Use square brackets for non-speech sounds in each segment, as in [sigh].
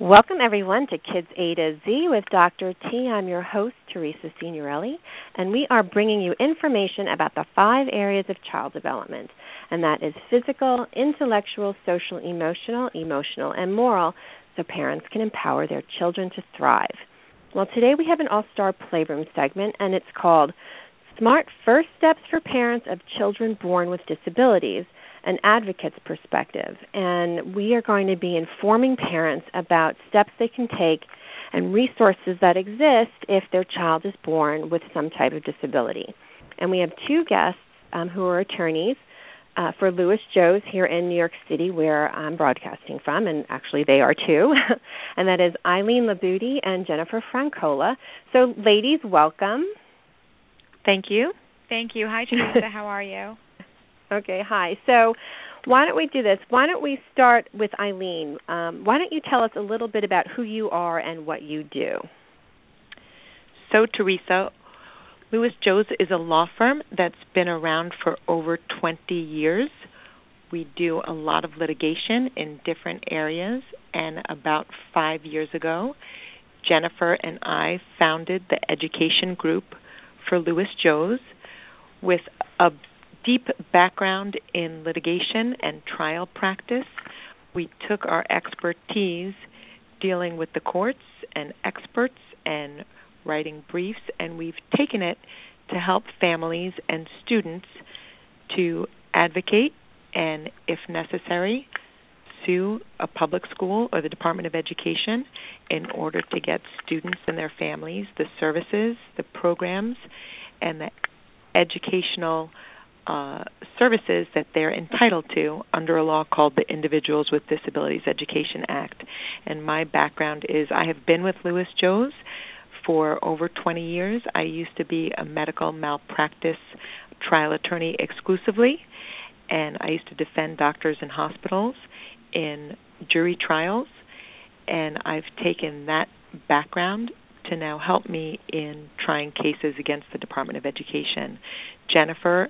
Welcome, everyone, to Kids A to Z with Dr. T. I'm your host, Teresa Signorelli, and we are bringing you information about the five areas of child development, and that is physical, intellectual, social, emotional, emotional, and moral, so parents can empower their children to thrive. Well, today we have an all star playroom segment, and it's called Smart First Steps for Parents of Children Born with Disabilities an advocate's perspective. And we are going to be informing parents about steps they can take and resources that exist if their child is born with some type of disability. And we have two guests um, who are attorneys uh, for Lewis Johs here in New York City, where I'm broadcasting from, and actually they are too. [laughs] and that is Eileen Libutti and Jennifer Frankola. So, ladies, welcome. Thank you. Thank you. Hi, Teresa. [laughs] How are you? Okay, hi. So, why don't we do this? Why don't we start with Eileen? Um, why don't you tell us a little bit about who you are and what you do? So, Teresa, Lewis Johs is a law firm that's been around for over 20 years. We do a lot of litigation in different areas, and about five years ago, Jennifer and I founded the education group for Lewis Johs with a deep background in litigation and trial practice. We took our expertise dealing with the courts and experts and writing briefs, and we've taken it to help families and students to advocate and, if necessary, sue a public school or the Department of Education in order to get students and their families the services, the programs, and the educational uh, services that they're entitled to under a law called the Individuals with Disabilities Education Act. And my background is I have been with Lewis Johs for over 20 years. I used to be a medical malpractice trial attorney exclusively, and I used to defend doctors and hospitals in jury trials. And I've taken that background to now help me in trying cases against the Department of Education. Jennifer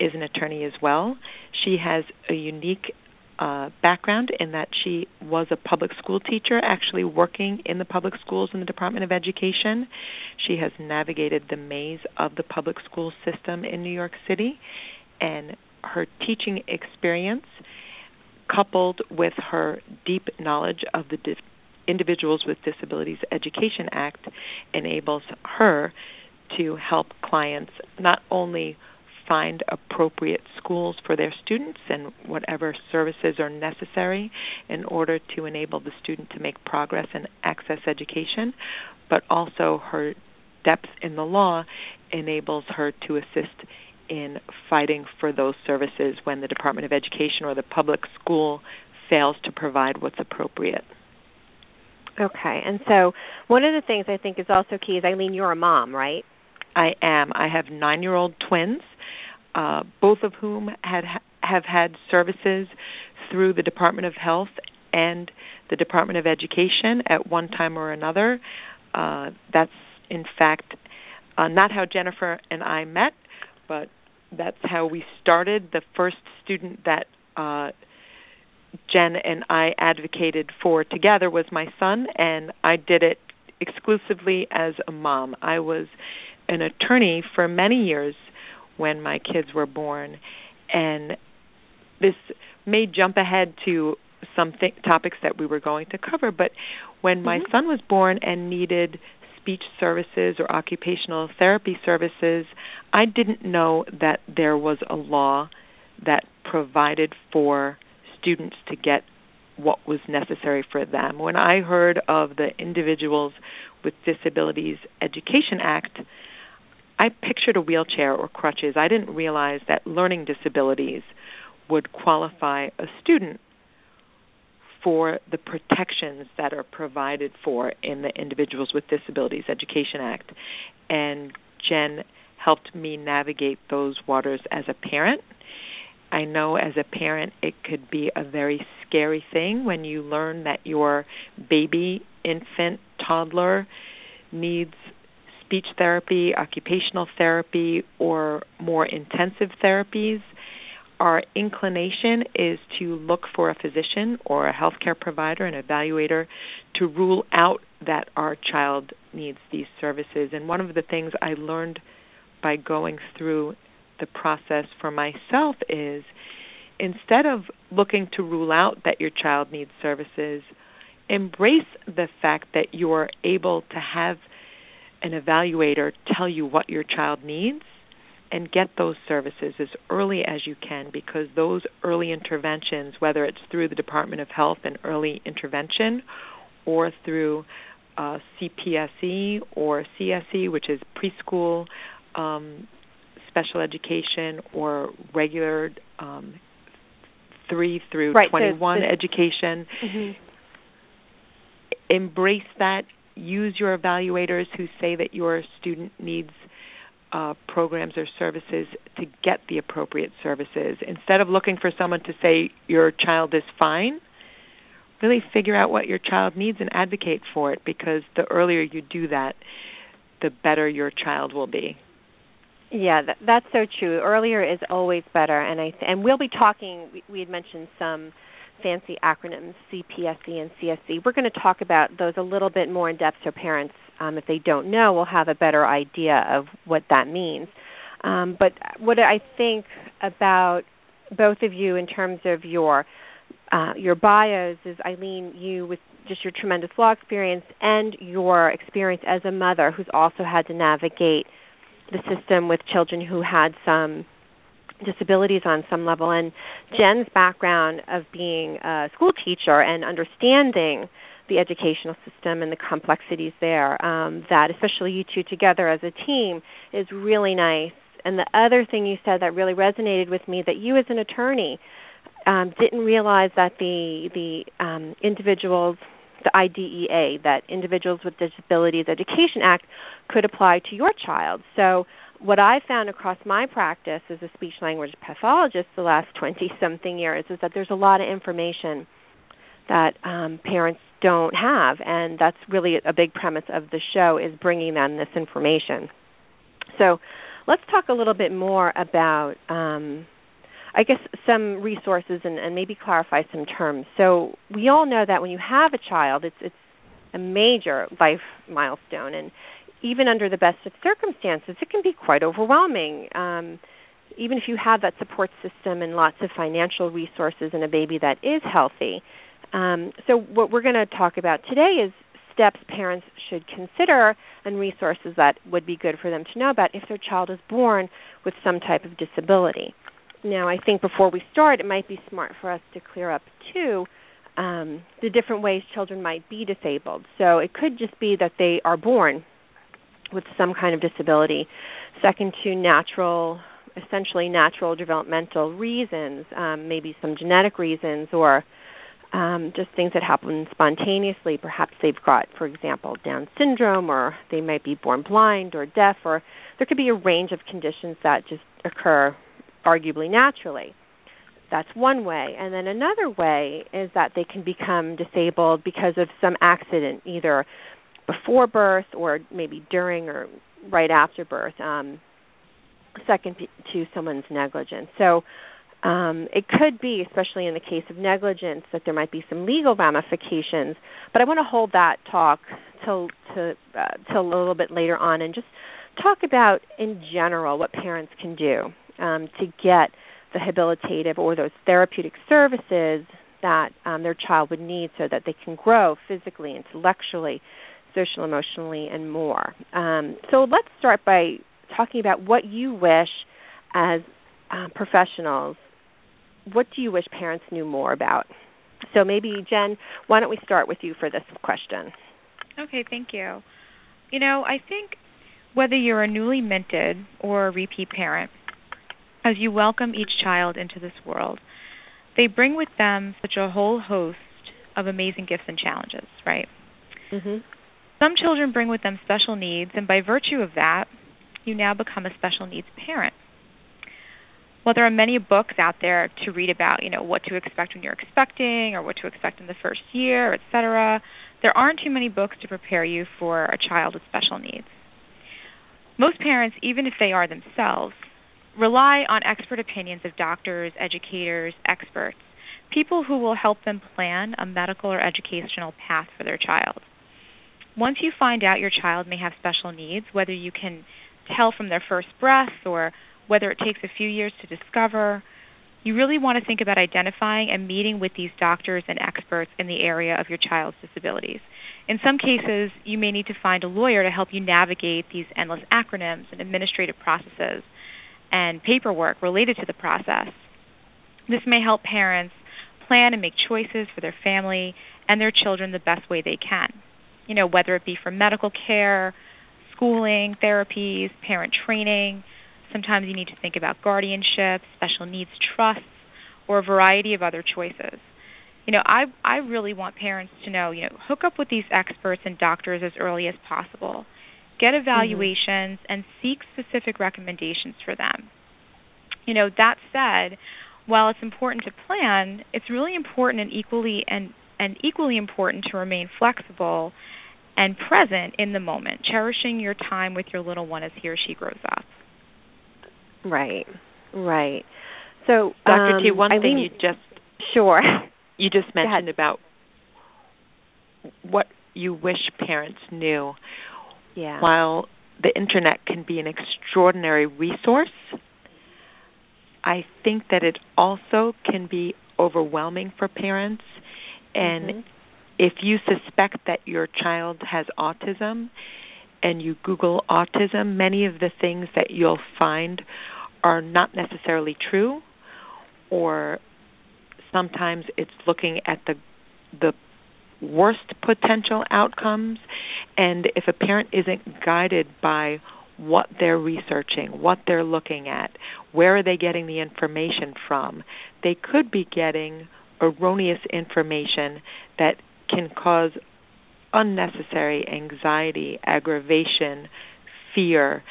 is an attorney as well. She has a unique uh, background in that she was a public school teacher, actually working in the public schools in the Department of Education. She has navigated the maze of the public school system in New York City, and her teaching experience, coupled with her deep knowledge of the Di- Individuals with Disabilities Education Act, enables her to help clients not only find appropriate schools for their students and whatever services are necessary in order to enable the student to make progress and access education, but also her depth in the law enables her to assist in fighting for those services when the Department of Education or the public school fails to provide what's appropriate. Okay, and so one of the things I think is also key is Eileen, you're a mom, right? I am. I have nine year old twins uh, both of whom had have had services through the Department of Health and the Department of Education at one time or another. Uh, that's in fact uh, not how Jennifer and I met, but that's how we started. The first student that uh, Jen and I advocated for together was my son, and I did it exclusively as a mom. I was an attorney for many years when my kids were born, and this may jump ahead to some th- topics that we were going to cover. But when my mm-hmm. son was born and needed speech services or occupational therapy services, I didn't know that there was a law that provided for students to get what was necessary for them. When I heard of the Individuals with Disabilities Education Act, I pictured a wheelchair or crutches. I didn't realize that learning disabilities would qualify a student for the protections that are provided for in the Individuals with Disabilities Education Act. And Jen helped me navigate those waters as a parent. I know as a parent it could be a very scary thing when you learn that your baby, infant, toddler needs speech therapy, occupational therapy, or more intensive therapies. our inclination is to look for a physician or a healthcare provider, an evaluator, to rule out that our child needs these services. And one of the things I learned by going through the process for myself is instead of looking to rule out that your child needs services, embrace the fact that you're able to have an evaluator tell you what your child needs and get those services as early as you can because those early interventions, whether it's through the Department of Health and early intervention or through uh, CPSE or CSE, which is preschool um, special education or regular um, 3 through right, 21 education. Mm-hmm. Embrace that. Use your evaluators who say that your student needs uh, programs or services to get the appropriate services. Instead of looking for someone to say your child is fine, really figure out what your child needs and advocate for it because the earlier you do that, the better your child will be. Yeah, that, that's so true. Earlier is always better, and I th- and we'll be talking. We, we had mentioned some fancy acronyms, CPSE and CSC. We're going to talk about those a little bit more in depth, so parents, um, if they don't know, will have a better idea of what that means. Um, but what I think about both of you in terms of your uh, your bios is Eileen, you with just your tremendous law experience and your experience as a mother who's also had to navigate the system with children who had some disabilities on some level and Jen's background of being a school teacher and understanding the educational system and the complexities there um, that especially you two together as a team is really nice and the other thing you said that really resonated with me that you as an attorney um, didn't realize that the the um, individuals the IDEA, that Individuals with Disabilities Education Act, could apply to your child. So, what I've found across my practice as a speech language pathologist the last [laughs] 20 something years is that there's a lot of information that um, parents don't have, and that's really a big premise of the show is bringing them this information. So, let's talk a little bit more about um, I guess some resources and, and maybe clarify some terms. So we all know that when you have a child, it's it's a major life milestone, and even under the best of circumstances, it can be quite overwhelming. Um, even if you have that support system and lots of financial resources and a baby that is healthy. Um, so what we're going to talk about today is steps parents should consider and resources that would be good for them to know about if their child is born with some type of disability. Now, I think before we start, it might be smart for us to clear up too um, the different ways children might be disabled. So it could just be that they are born with some kind of disability. Second, to natural, essentially natural developmental reasons, um, maybe some genetic reasons, or um, just things that happen spontaneously. Perhaps they've got, for example, Down syndrome, or they might be born blind or deaf, or there could be a range of conditions that just occur arguably naturally. That's one way. And then another way is that they can become disabled because of some accident, either before birth or maybe during or right after birth, um, second to someone's negligence. So um, it could be, especially in the case of negligence, that there might be some legal ramifications. But I want to hold that talk till to uh, till a little bit later on, and just talk about in general what parents can do um, to get the habilitative or those therapeutic services that um, their child would need so that they can grow physically, intellectually, social, emotionally, and more. Um, so let's start by talking about what you wish as uh, professionals. What do you wish parents knew more about? So maybe Jen, why don't we start with you for this question? Okay, thank you. You know, I think whether you're a newly minted or a repeat parent, as you welcome each child into this world, they bring with them such a whole host of amazing gifts and challenges, right? Mm-hmm. Some children bring with them special needs, and by virtue of that, you now become a special needs parent. Well, there are many books out there to read about, you know, what to expect when you're expecting or what to expect in the first year, etc. There aren't too many books to prepare you for a child with special needs. Most parents, even if they are themselves, rely on expert opinions of doctors, educators, experts, people who will help them plan a medical or educational path for their child. Once you find out your child may have special needs, whether you can tell from their first breath or whether it takes a few years to discover, you really want to think about identifying and meeting with these doctors and experts in the area of your child's disabilities. In some cases, you may need to find a lawyer to help you navigate these endless acronyms and administrative processes and paperwork related to the process. This may help parents plan and make choices for their family and their children the best way they can. You know, whether it be for medical care, schooling, therapies, parent training, Sometimes you need to think about guardianship, special needs trusts, or a variety of other choices. You know, I I really want parents to know, you know, hook up with these experts and doctors as early as possible. Get mm-hmm. evaluations mm-hmm. and seek specific recommendations for them. You know, that said, while it's important to plan, it's really important and equally and and equally important to remain flexible and present in the moment, cherishing your time with your little one as he or she grows up. Right. Right. So, Dr. Um, T, one Eileen, thing you just sure you just mentioned about what you wish parents knew. Yeah. While the internet can be an extraordinary resource, I think that it also can be overwhelming for parents and mm-hmm. if you suspect that your child has autism, and you Google autism, many of the things that you'll find are not necessarily true, or sometimes it's looking at the the worst potential outcomes. And if a parent isn't guided by what they're researching, what they're looking at, where are they getting the information from, they could be getting erroneous information that can cause unnecessary anxiety, aggravation, fear.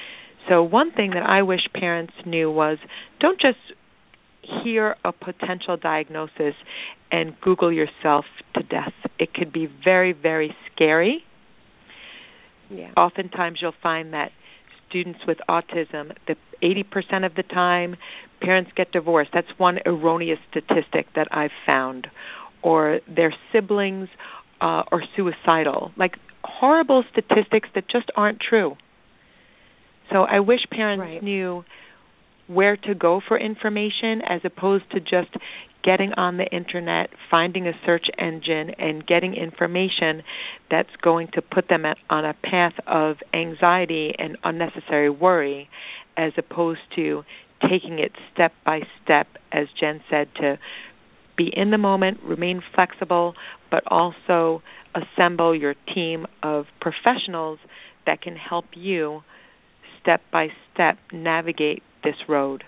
So, one thing that I wish parents knew was don't just hear a potential diagnosis and Google yourself to death. It could be very, very scary. Yeah. Oftentimes, you'll find that students with autism, the 80% of the time, parents get divorced. That's one erroneous statistic that I've found. Or their siblings uh, or suicidal, like horrible statistics that just aren't true. So I wish parents right. knew where to go for information as opposed to just getting on the internet, finding a search engine, and getting information that's going to put them on a path of anxiety and unnecessary worry, as opposed to taking it step by step, as Jen said, to be in the moment, remain flexible, but also assemble your team of professionals that can help you step by step navigate this road.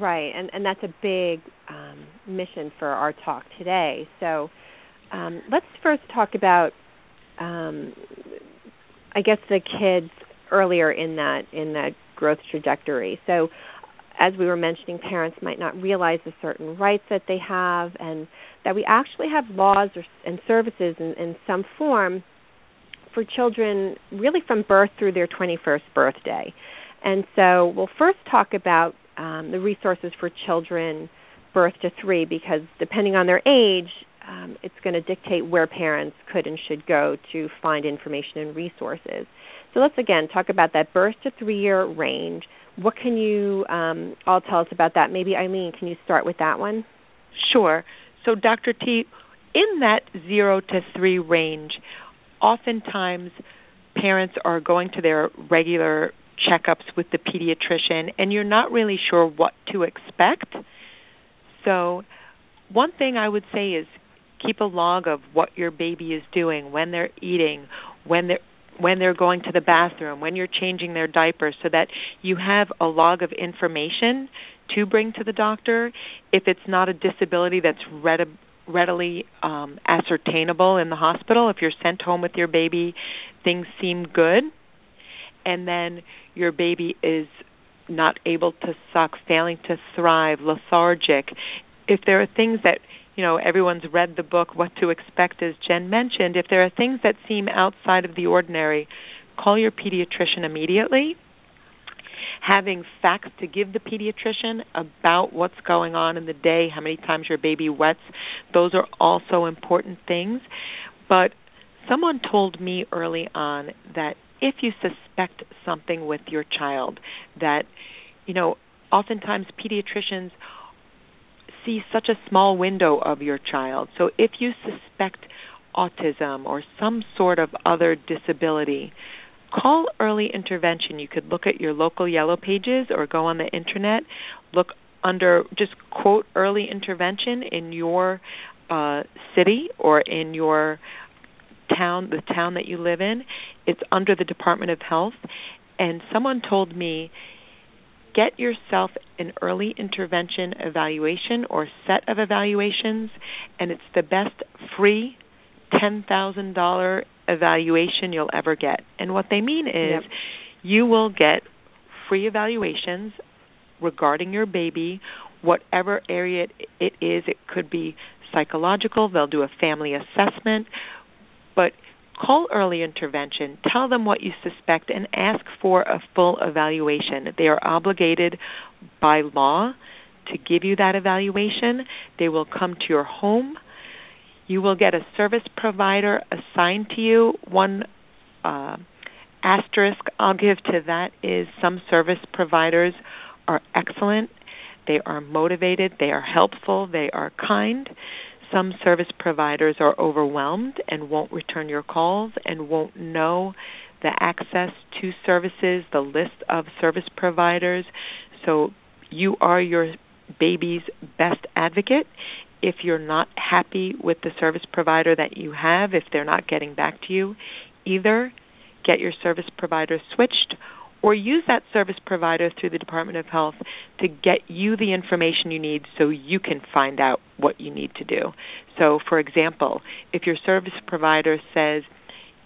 Right, and and that's a big um, mission for our talk today. So um, let's first talk about, um, I guess, the kids earlier in that in that growth trajectory. So as we were mentioning, parents might not realize the certain rights that they have, and that we actually have laws or, and services in, in some form for children really from birth through their 21st birthday. And so we'll first talk about um, the resources for children birth to three because depending on their age, um, it's going to dictate where parents could and should go to find information and resources. So let's again talk about that birth to three year range what can you um, all tell us about that? Maybe Eileen, can you start with that one? Sure. So, Dr. T, in that zero to three range, oftentimes parents are going to their regular checkups with the pediatrician and you're not really sure what to expect. So, one thing I would say is keep a log of what your baby is doing, when they're eating, when they're when they're going to the bathroom, when you're changing their diapers, so that you have a log of information to bring to the doctor. If it's not a disability that's read- readily um, ascertainable in the hospital, if you're sent home with your baby, things seem good, and then your baby is not able to suck, failing to thrive, lethargic. If there are things that you know everyone's read the book what to expect as jen mentioned if there are things that seem outside of the ordinary call your pediatrician immediately having facts to give the pediatrician about what's going on in the day, how many times your baby wets, those are also important things. But someone told me early on that if you suspect something with your child, that, you know, oftentimes pediatricians see such a small window of your child. So if you suspect autism or some sort of other disability, call early intervention. You could look at your local yellow pages or go on the internet, look under just quote early intervention in your uh, city or in your town, the town that you live in. It's under the Department of Health. And someone told me get yourself an early intervention evaluation or set of evaluations, and it's the best free $10,000 evaluation you'll ever get. And what they mean is yep. you will get free evaluations regarding your baby, whatever area it is. It could be psychological, they'll do a family assessment, but call early intervention, tell them what you suspect, and ask for a full evaluation. They are obligated by law to give you that evaluation. They will come to your home. You will get a service provider assigned to you. One uh, asterisk I'll give to that is some service providers are excellent. They are motivated, they are helpful, they are kind. Some service providers are overwhelmed and won't return your calls and won't know the access to services, the list of service providers. So you are your baby's best advocate. If you're not happy with the service provider that you have, if they're not getting back to you, either get your service provider switched or use that service provider through the Department of Health to get you the information you need so you can find out what you need to do. So, for example, if your service provider says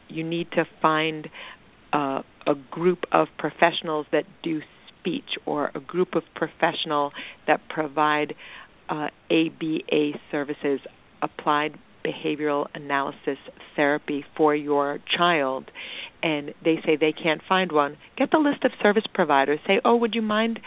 you need to find uh, a group of professionals that do speech or a group of professional that provide uh, ABA services, applied behavioral analysis therapy for your child and they say they can't find one, get the list of service providers. Say, "Oh, would you mind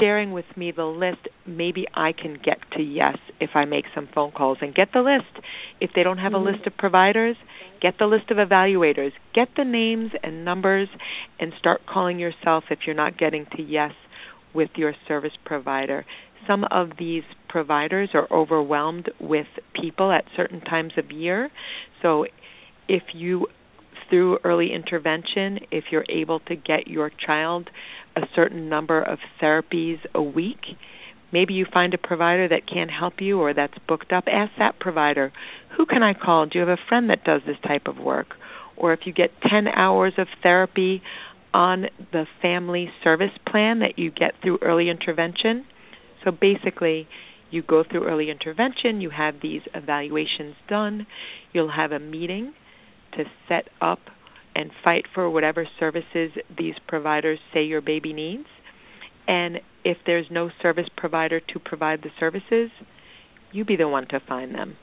sharing with me the list? Maybe I can get to yes if I make some phone calls and get the list. If they don't have mm-hmm. a list of providers, get the list of evaluators. Get the names and numbers and start calling yourself if you're not getting to yes with your service provider some of these providers are overwhelmed with people at certain times of year. So if you through early intervention, if you're able to get your child a certain number of therapies a week, maybe you find a provider that can't help you or that's booked up, ask that provider, who can I call? Do you have a friend that does this type of work? Or if you get 10 hours of therapy on the family service plan that you get through early intervention, so basically, you go through early intervention, you have these evaluations done, you'll have a meeting to set up and fight for whatever services these providers say your baby needs. And if there's no service provider to provide the services, you be the one to find them.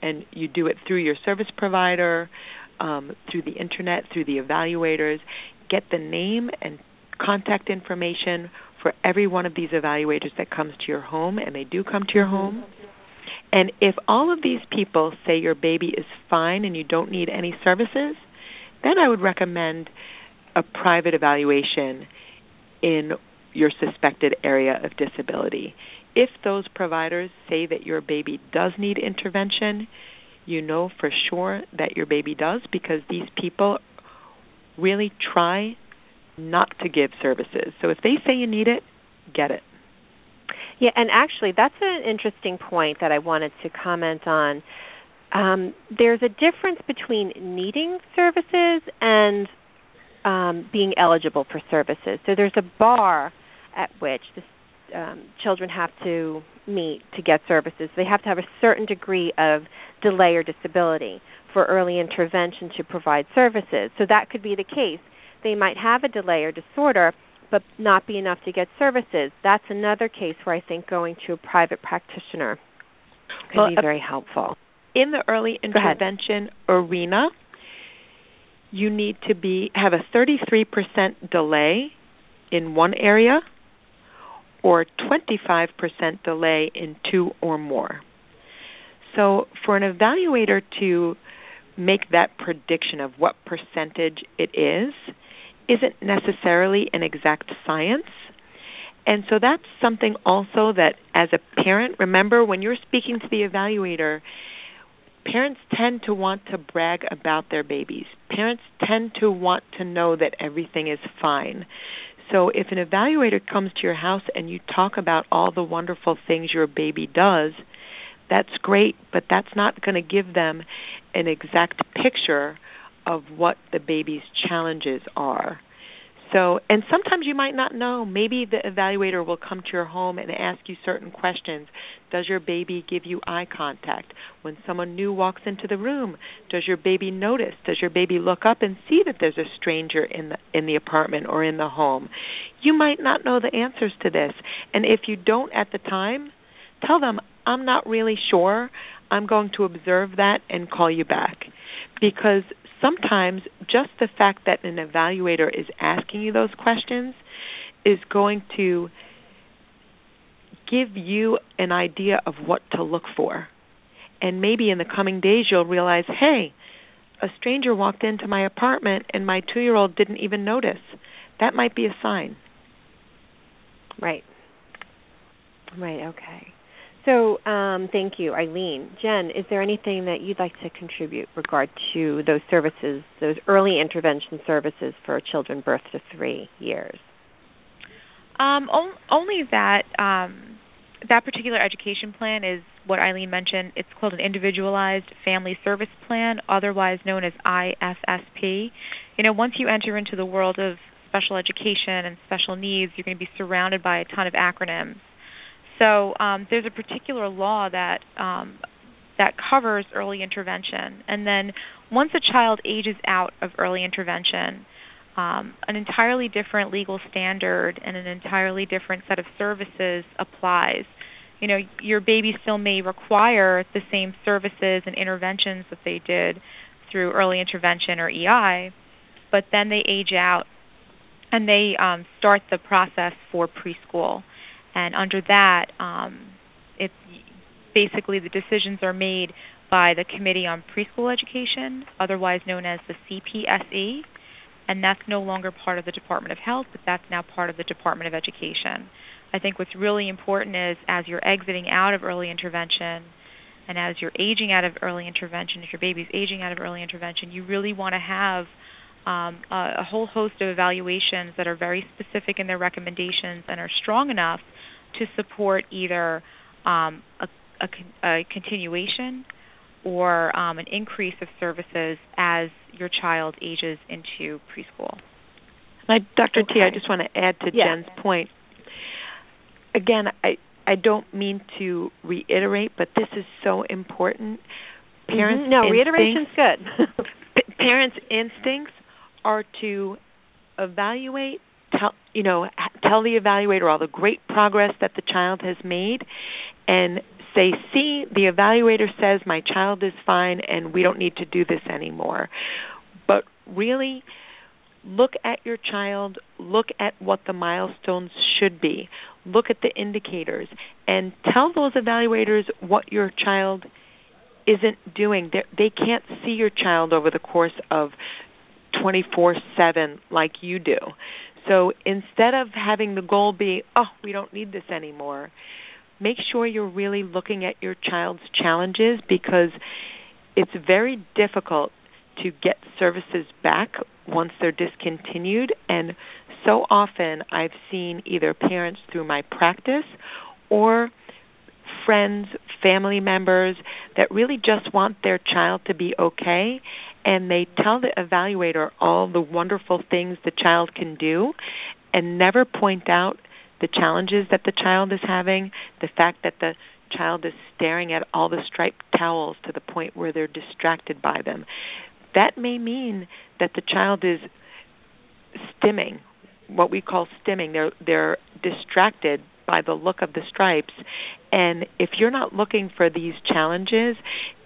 And you do it through your service provider, um, through the internet, through the evaluators. Get the name and contact information for every one of these evaluators that comes to your home, and they do come to your home. And if all of these people say your baby is fine and you don't need any services, then I would recommend a private evaluation in your suspected area of disability. If those providers say that your baby does need intervention, you know for sure that your baby does because these people really try not to give services. So if they say you need it, get it. Yeah, and actually, that's an interesting point that I wanted to comment on. Um, there's a difference between needing services and um, being eligible for services. So there's a bar at which the um, children have to meet to get services. They have to have a certain degree of delay or disability for early intervention to provide services. So that could be the case they might have a delay or disorder but not be enough to get services. That's another case where I think going to a private practitioner could well, be uh, very helpful. In the early intervention arena, you need to be have a 33% delay in one area or 25% delay in two or more. So, for an evaluator to make that prediction of what percentage it is isn't necessarily an exact science. And so that's something also that as a parent, remember when you're speaking to the evaluator, parents tend to want to brag about their babies. Parents tend to want to know that everything is fine. So if an evaluator comes to your house and you talk about all the wonderful things your baby does, that's great, but that's not going to give them an exact picture of what the baby's challenges are. So, and sometimes you might not know. Maybe the evaluator will come to your home and ask you certain questions. Does your baby give you eye contact? When someone new walks into the room, does your baby notice? Does your baby look up and see that there's a stranger in the in the apartment or in the home? You might not know the answers to this. And if you don't at the time, tell them, "I'm not really sure. I'm going to observe that and call you back." Because sometimes just the fact that an evaluator is asking you those questions is going to give you an idea of what to look for. And maybe in the coming days you'll realize, hey, a stranger walked into my apartment and my two year old didn't even notice. That might be a sign. Right. Right, okay. So, um, thank you, Eileen. Jen, is there anything that you'd like to contribute regard to those services, those early intervention services for children birth to three years? Um, on, only that um, that particular education plan is what Eileen mentioned. It's called an individualized family service plan, otherwise known as IFSP. You know, once you enter into the world of special education and special needs, you're going to be surrounded by a ton of acronyms so um, there's a particular law that um, that covers early intervention, and then once a child ages out of early intervention, um, an entirely different legal standard and an entirely different set of services applies. You know, your baby still may require the same services and interventions that they did through early intervention or EI, but then they age out and they um, start the process for preschool and under that, um, it basically the decisions are made by the Committee on Preschool Education, otherwise known as the CPSE, and that's no longer part of the Department of Health, but that's now part of the Department of Education. I think what's really important is as you're exiting out of early intervention and as you're aging out of early intervention, if your baby's aging out of early intervention, you really want to have um, a, a whole host of evaluations that are very specific in their recommendations and are strong enough to support either um, a, a, a, continuation or um, an increase of services as your child ages into preschool. I, Dr. Okay. T, I just want to add to yeah. Jen's point. Again, I I don't mean to reiterate, but this is so important. Parents, mm-hmm. no, reiteration's good. [laughs] parents' instincts are to evaluate tell you know tell the evaluator all the great progress that the child has made and say see the evaluator says my child is fine and we don't need to do this anymore. But really look at your child look at what the milestones should be. Look at the indicators and tell those evaluators what your child isn't doing. They're, they can't see your child over the course of 24/7 like you do so instead of having the goal be, oh, we don't need this anymore, make sure you're really looking at your child's challenges because it's very difficult to get services back once they're discontinued. And so often I've seen either parents through my practice or friends, family members that really just want their child to be okay and they tell the evaluator all the wonderful things the child can do and never point out the challenges that the child is having, the fact that the child is staring at all the striped towels to the point where they're distracted by them. That may mean that the child is stimming, what we call stimming. They're they're distracted by the look of the stripes. And if you're not looking for these challenges,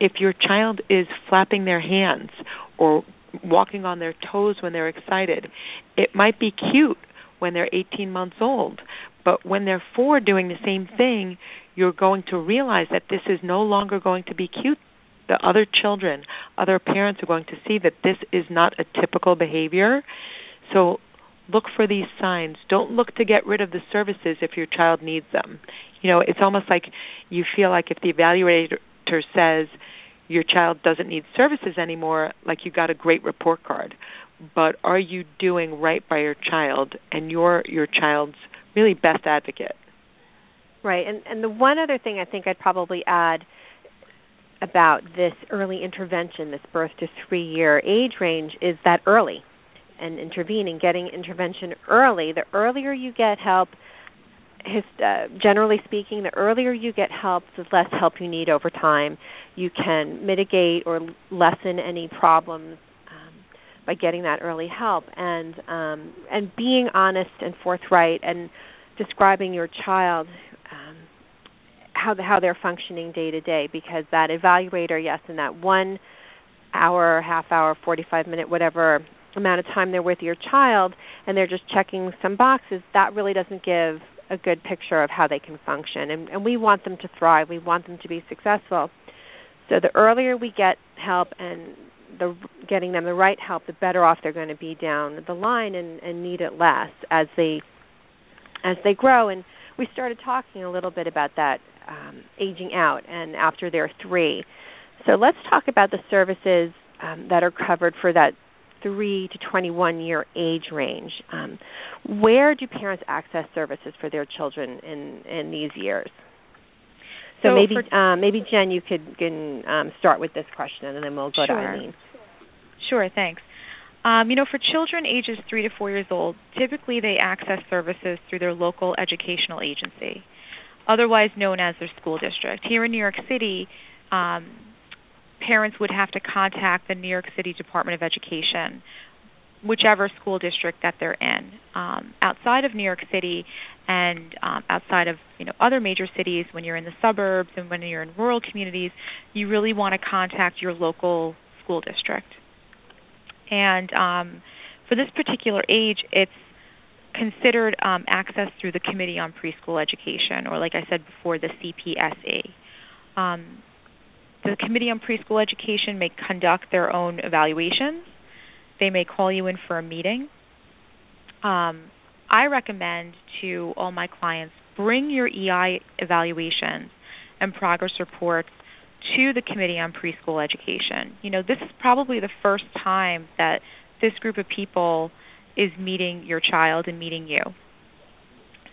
if your child is flapping their hands or walking on their toes when they're excited, it might be cute when they're 18 months old. But when they're 4 doing the same thing, you're going to realize that this is no longer going to be cute. The other children, other parents are going to see that this is not a typical behavior. So look for these signs. Don't look to get rid of the services if your child needs them. You know, it's almost like you feel like if the evaluator says your child doesn't need services anymore, like you got a great report card. But are you doing right by your child and you're your child's really best advocate? Right. And and the one other thing I think I'd probably add about this early intervention, this birth to 3 year age range is that early and intervening, getting intervention early, the earlier you get help, his, uh, generally speaking, the earlier you get help, the less help you need over time. You can mitigate or lessen any problems um, by getting that early help, and um, and being honest and forthright and describing your child um, how the, how they're functioning day to day. Because that evaluator, yes, in that one hour, half hour, forty five minute, whatever amount of time they're with your child and they're just checking some boxes, that really doesn't give a good picture of how they can function. And, and we want them to thrive. We want them to be successful. So the earlier we get help and the getting them the right help, the better off they're going to be down the line and, and need it less as they as they grow. And we started talking a little bit about that um, aging out and after they're three. So let's talk about the services um, that are covered for that 3 to 21 year age range. Um, where do parents access services for their children in in these years? So, so maybe for, um, maybe Jen, you could can, um, start with this question, and then we'll go sure. to Eileen. Sure, thanks. Um, you know, for children ages three to four years old, typically they access services through their local educational agency, otherwise known as their school district. Here in New York City, um, parents would have to contact the New York City Department of Education, whichever school district that they're in. Um, outside of New York City and um, outside of you know other major cities, when you're in the suburbs and when you're in rural communities, you really want to contact your local school district. And um, for this particular age, it's considered um, access through the Committee on Preschool Education, or like I said before, the CPSE. Um, the Committee on Preschool Education may conduct their own evaluations. They may call you in for a meeting. Um, I recommend to all my clients bring your EI evaluations and progress reports to the Committee on Preschool Education. You know, this is probably the first time that this group of people is meeting your child and meeting you.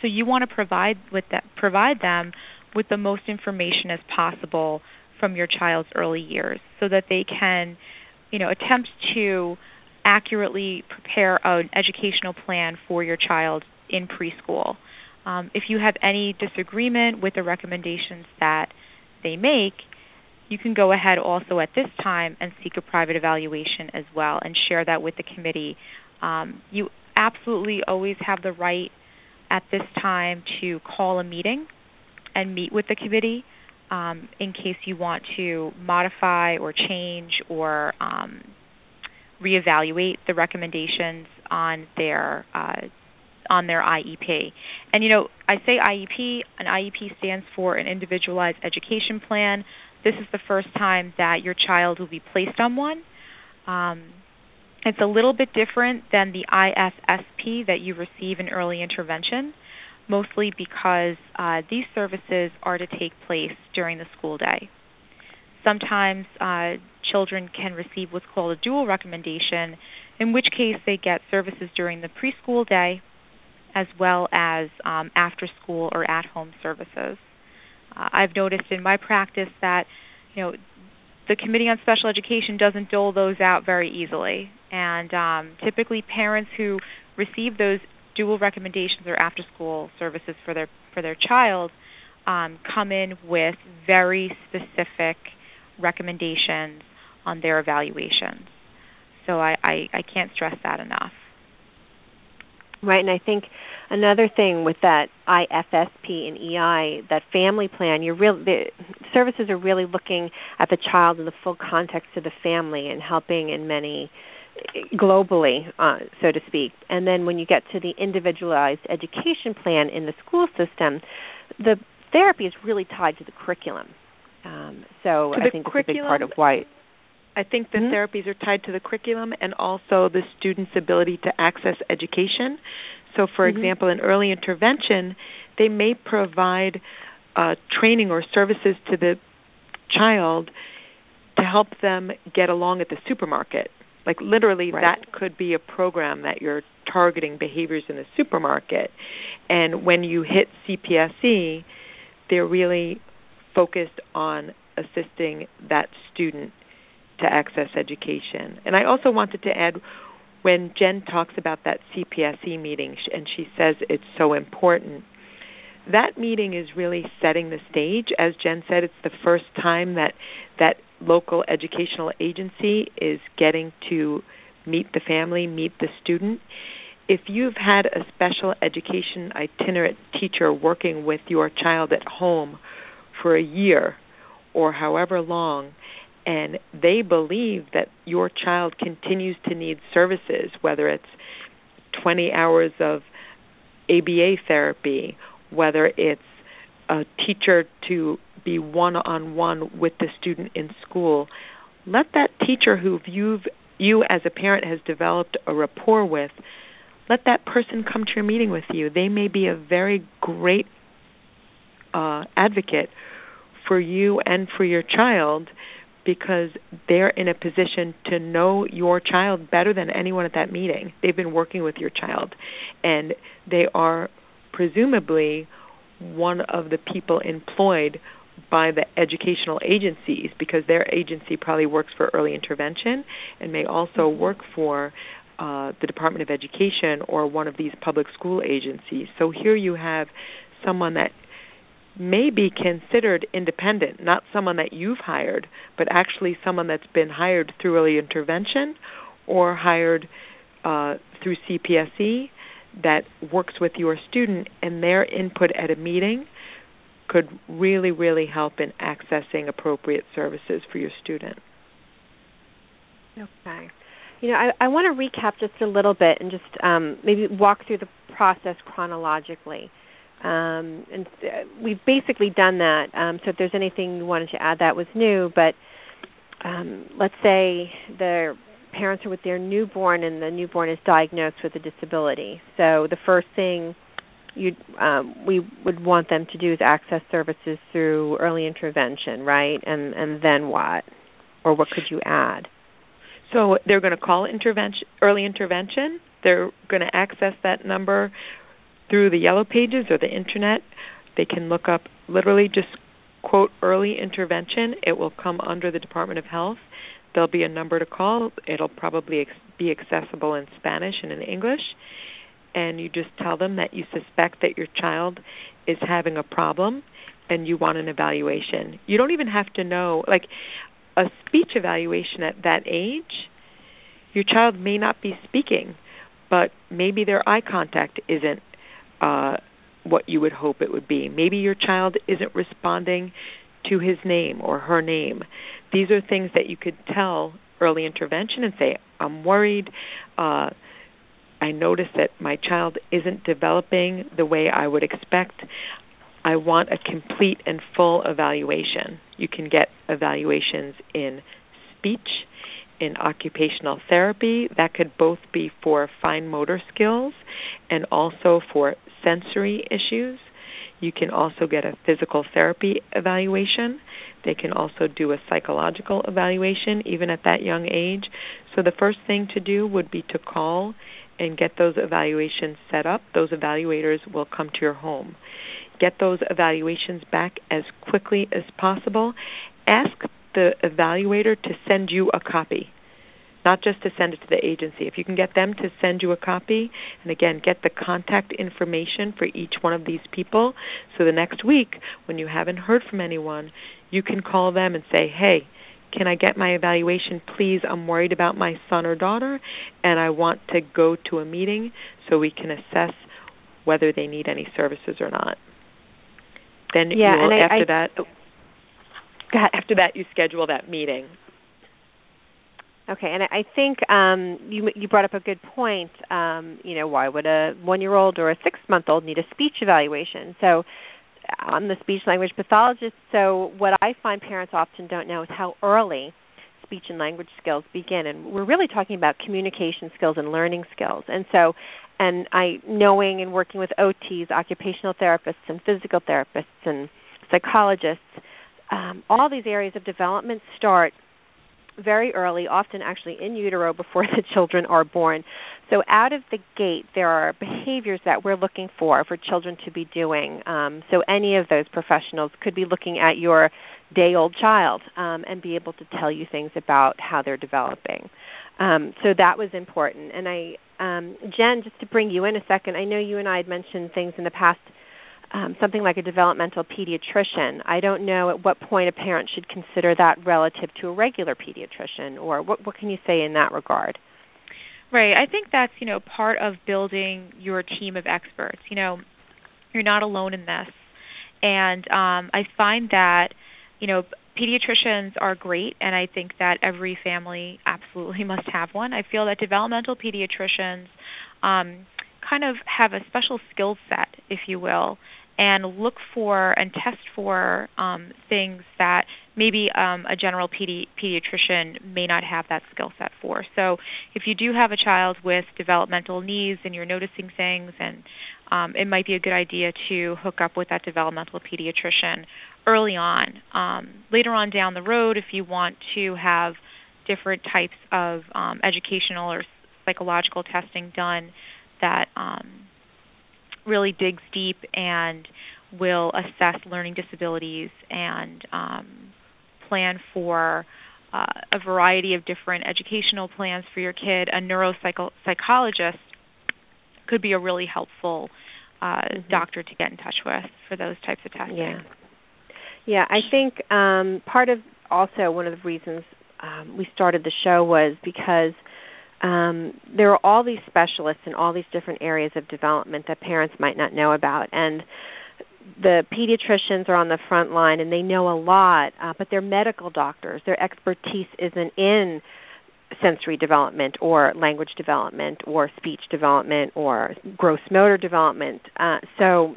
So you want to provide with that provide them with the most information as possible from your child's early years so that they can, you know, attempt to accurately prepare an educational plan for your child in preschool. Um, if you have any disagreement with the recommendations that they make, you can go ahead also at this time and seek a private evaluation as well and share that with the committee. Um, you absolutely always have the right at this time to call a meeting and meet with the committee um, in case you want to modify or change or um, reevaluate the recommendations on their uh, on their IEP. And you know, I say IEP. An IEP stands for an individualized education plan. This is the first time that your child will be placed on one. Um, it's a little bit different than the IFSP that you receive in early intervention mostly because uh, these services are to take place during the school day. Sometimes uh, children can receive what's called a dual recommendation, in which case they get services during the preschool day as well as um, after school or at home services. Uh, I've noticed in my practice that you know the Committee on Special Education doesn't dole those out very easily, and um, typically parents who receive those dual recommendations or after school services for their for their child um, come in with very specific recommendations on their evaluations. So I, I, I can't stress that enough. Right, and I think another thing with that IFSP and EI, that family plan, you're real the services are really looking at the child in the full context of the family and helping in many globally, uh, so to speak. And then when you get to the individualized education plan in the school system, the therapy is really tied to the curriculum. Um, so I think it's a big part of why. I think the mm-hmm. therapies are tied to the curriculum and also the student's ability to access education. So, for mm-hmm. example, in early intervention, they may provide uh, training or services to the child to help them get along at the supermarket. Like literally, right. that could be a program that you're targeting behaviors in the supermarket. And when you hit CPSE, they're really focused on assisting that student to access education. And I also wanted to add when Jen talks about that CPSE meeting and she says it's so important, that meeting is really setting the stage. As Jen said, it's the first time that that local educational agency is getting to meet the family, meet the student. If you've had a special education itinerant teacher working with your child at home for a year or however long, and they believe that your child continues to need services, whether it's 20 hours of ABA therapy, whether it's a teacher to be one on one with the student in school, let that teacher who you've, you as a parent has developed a rapport with, let that person come to your meeting with you. They may be a very great uh, advocate for you and for your child because they're in a position to know your child better than anyone at that meeting. They've been working with your child and they are presumably one of the people employed by the educational agencies because their agency probably works for early intervention and may also mm-hmm. work for uh, the Department of Education or one of these public school agencies. So here you have someone that may be considered independent, not someone that you've hired, but actually someone that's been hired through early intervention or hired uh, through CPSE that works with your student, and their input at a meeting could really, really help in accessing appropriate services for your student. Okay. You know, I, I want to recap just a little bit and just um, maybe walk through the process chronologically. Um, and uh, we've basically done that. Um, so if there's anything you wanted to add that was new, but um, let's say the parents are with their newborn and the newborn is diagnosed with a disability. So the first thing you um, we would want them to do is access services through early intervention, right? And and then what? Or what could you add? So they're going to call intervention early intervention. They're going to access that number through the yellow pages or the internet. They can look up literally just quote early intervention. It will come under the Department of Health. There'll be a number to call. It'll probably ex- be accessible in Spanish and in English. And you just tell them that you suspect that your child is having a problem and you want an evaluation. You don't even have to know, like a speech evaluation at that age, your child may not be speaking, but maybe their eye contact isn't uh, what you would hope it would be. Maybe your child isn't responding to his name or her name. These are things that you could tell early intervention and say, I'm worried. Uh, I notice that my child isn't developing the way I would expect. I want a complete and full evaluation. You can get evaluations in speech, in occupational therapy. That could both be for fine motor skills and also for sensory issues. You can also get a physical therapy evaluation. They can also do a psychological evaluation even at that young age. So the first thing to do would be to call and get those evaluations set up. Those evaluators will come to your home. Get those evaluations back as quickly as possible. Ask the evaluator to send you a copy not just to send it to the agency. If you can get them to send you a copy, and again, get the contact information for each one of these people, so the next week, when you haven't heard from anyone, you can call them and say, hey, can I get my evaluation, please? I'm worried about my son or daughter, and I want to go to a meeting so we can assess whether they need any services or not. Then yeah, and after I, that, after that, you schedule that meeting Okay, and I think um, you you brought up a good point. Um, you know, why would a one-year-old or a six-month-old need a speech evaluation? So, I'm the speech language pathologist. So, what I find parents often don't know is how early speech and language skills begin, and we're really talking about communication skills and learning skills. And so, and I knowing and working with OTs, occupational therapists, and physical therapists, and psychologists, um, all these areas of development start very early, often actually in utero before [laughs] the children are born. So, out of the gate, there are behaviors that we're looking for for children to be doing. Um, so, any of those professionals could be looking at your day old child um, and be able to tell you things about how they're developing. Um, so, that was important. And I, um, Jen, just to bring you in a second, I know you and I had mentioned things in the past um, something like a developmental pediatrician. I don't know at what point a parent should consider that relative to a regular pediatrician, or what, what can you say in that regard? Right. I think that's you know part of building your team of experts. You know, you're not alone in this, and um, I find that you know pediatricians are great, and I think that every family absolutely [laughs] must have one. I feel that developmental pediatricians um, kind of have a special skill set, if you will, and look for and test for um, things that maybe um, a general pedi- pediatrician may not have that skill set for. So, if you do have a child with developmental needs and you're noticing things, and um, it might be a good idea to hook up with that developmental pediatrician early on. Um, later on down the road, if you want to have different types of um, educational or psychological testing done that um, really digs deep and will assess learning disabilities and um, plan for uh, a variety of different educational plans for your kid. A neuropsychologist could be a really helpful uh, mm-hmm. doctor to get in touch with for those types of testing. Yeah, yeah. I think um, part of also one of the reasons um, we started the show was because um, there are all these specialists in all these different areas of development that parents might not know about, and the pediatricians are on the front line and they know a lot, uh, but they're medical doctors. Their expertise isn't in sensory development or language development or speech development or gross motor development. Uh, so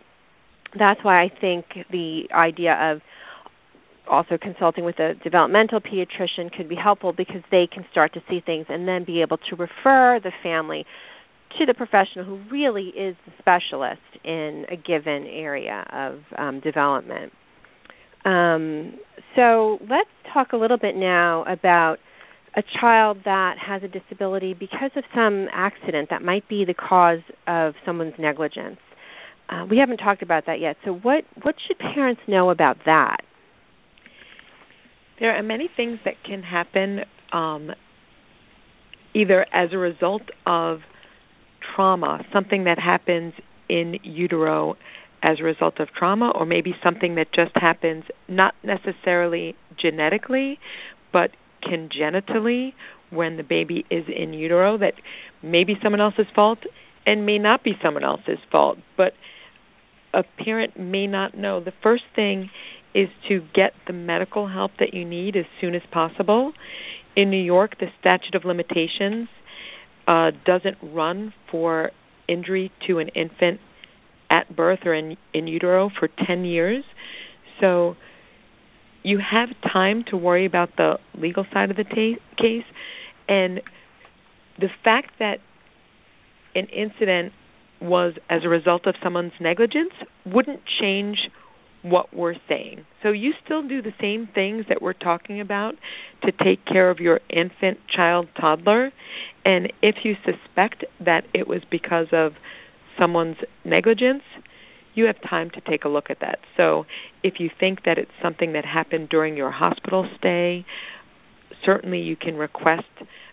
that's why I think the idea of also consulting with a developmental pediatrician could be helpful because they can start to see things and then be able to refer the family to the professional who really is the specialist in a given area of um, development. Um, so let's talk a little bit now about a child that has a disability because of some accident that might be the cause of someone's negligence. Uh, we haven't talked about that yet. So what what should parents know about that? There are many things that can happen um, either as a result of trauma, something that happens in utero as a result of trauma, or maybe something that just happens not necessarily genetically, but congenitally when the baby is in utero that may be someone else's fault and may not be someone else's fault. But a parent may not know. The first thing is to get the medical help that you need as soon as possible. In New York, the statute of limitations uh, doesn't run for injury to an infant at birth or in, in utero for 10 years. So you have time to worry about the legal side of the case. And the fact that an incident was as a result of someone's negligence wouldn't change what we're saying. So you still do the same things that we're talking about to take care of your infant, child, toddler. And if you suspect that it was because of someone's negligence, you have time to take a look at that. So if you think that it's something that happened during your hospital stay, certainly you can request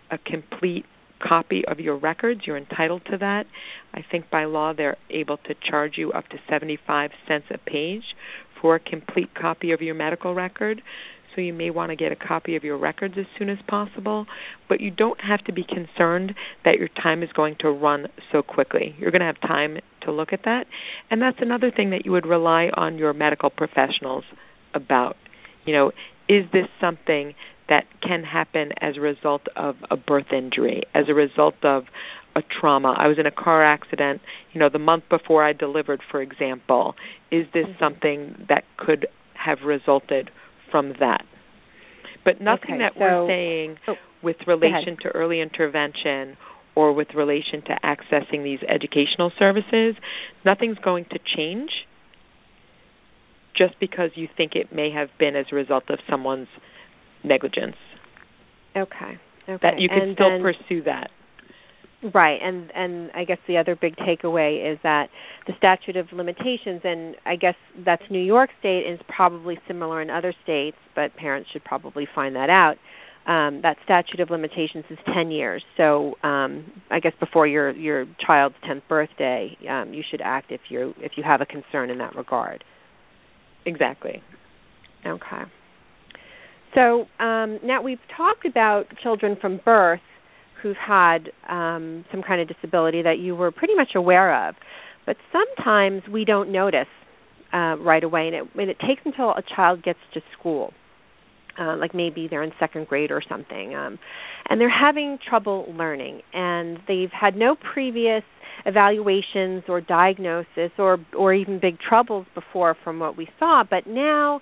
a complete copy of your records. You're entitled to that. I think by law they're able to charge you up to 75 cents a page for a complete copy of your medical record. So you may want to get a copy of your records as soon as possible, but you don't have to be concerned that your time is going to run so quickly. You're going to have time to look at that. And that's another thing that you would rely on your medical professionals about. You know, is this something that can happen as a result of a birth injury, as a result of a trauma. I was in a car accident, you know, the month before I delivered, for example. Is this mm-hmm. something that could have resulted from that? But nothing okay, that so, we're saying oh, with relation to early intervention or with relation to accessing these educational services, nothing's going to change just because you think it may have been as a result of someone's negligence. Okay. Okay. That you can and still then, pursue that. Right, and and I guess the other big takeaway is that the statute of limitations, and I guess that's New York State, is probably similar in other states, but parents should probably find that out. Um, that statute of limitations is 10 years. So um, I guess before your your child's 10th birthday, um, you should act if you if you have a concern in that regard. Exactly. Okay. So um, now we've talked about children from birth who've had um, some kind of disability that you were pretty much aware of, but sometimes we don't notice uh, right away, and it, and it takes until a child gets to school. Uh, like maybe they're in second grade or something, um, and they're having trouble learning, and they've had no previous evaluations or diagnosis or or even big troubles before from what we saw, but now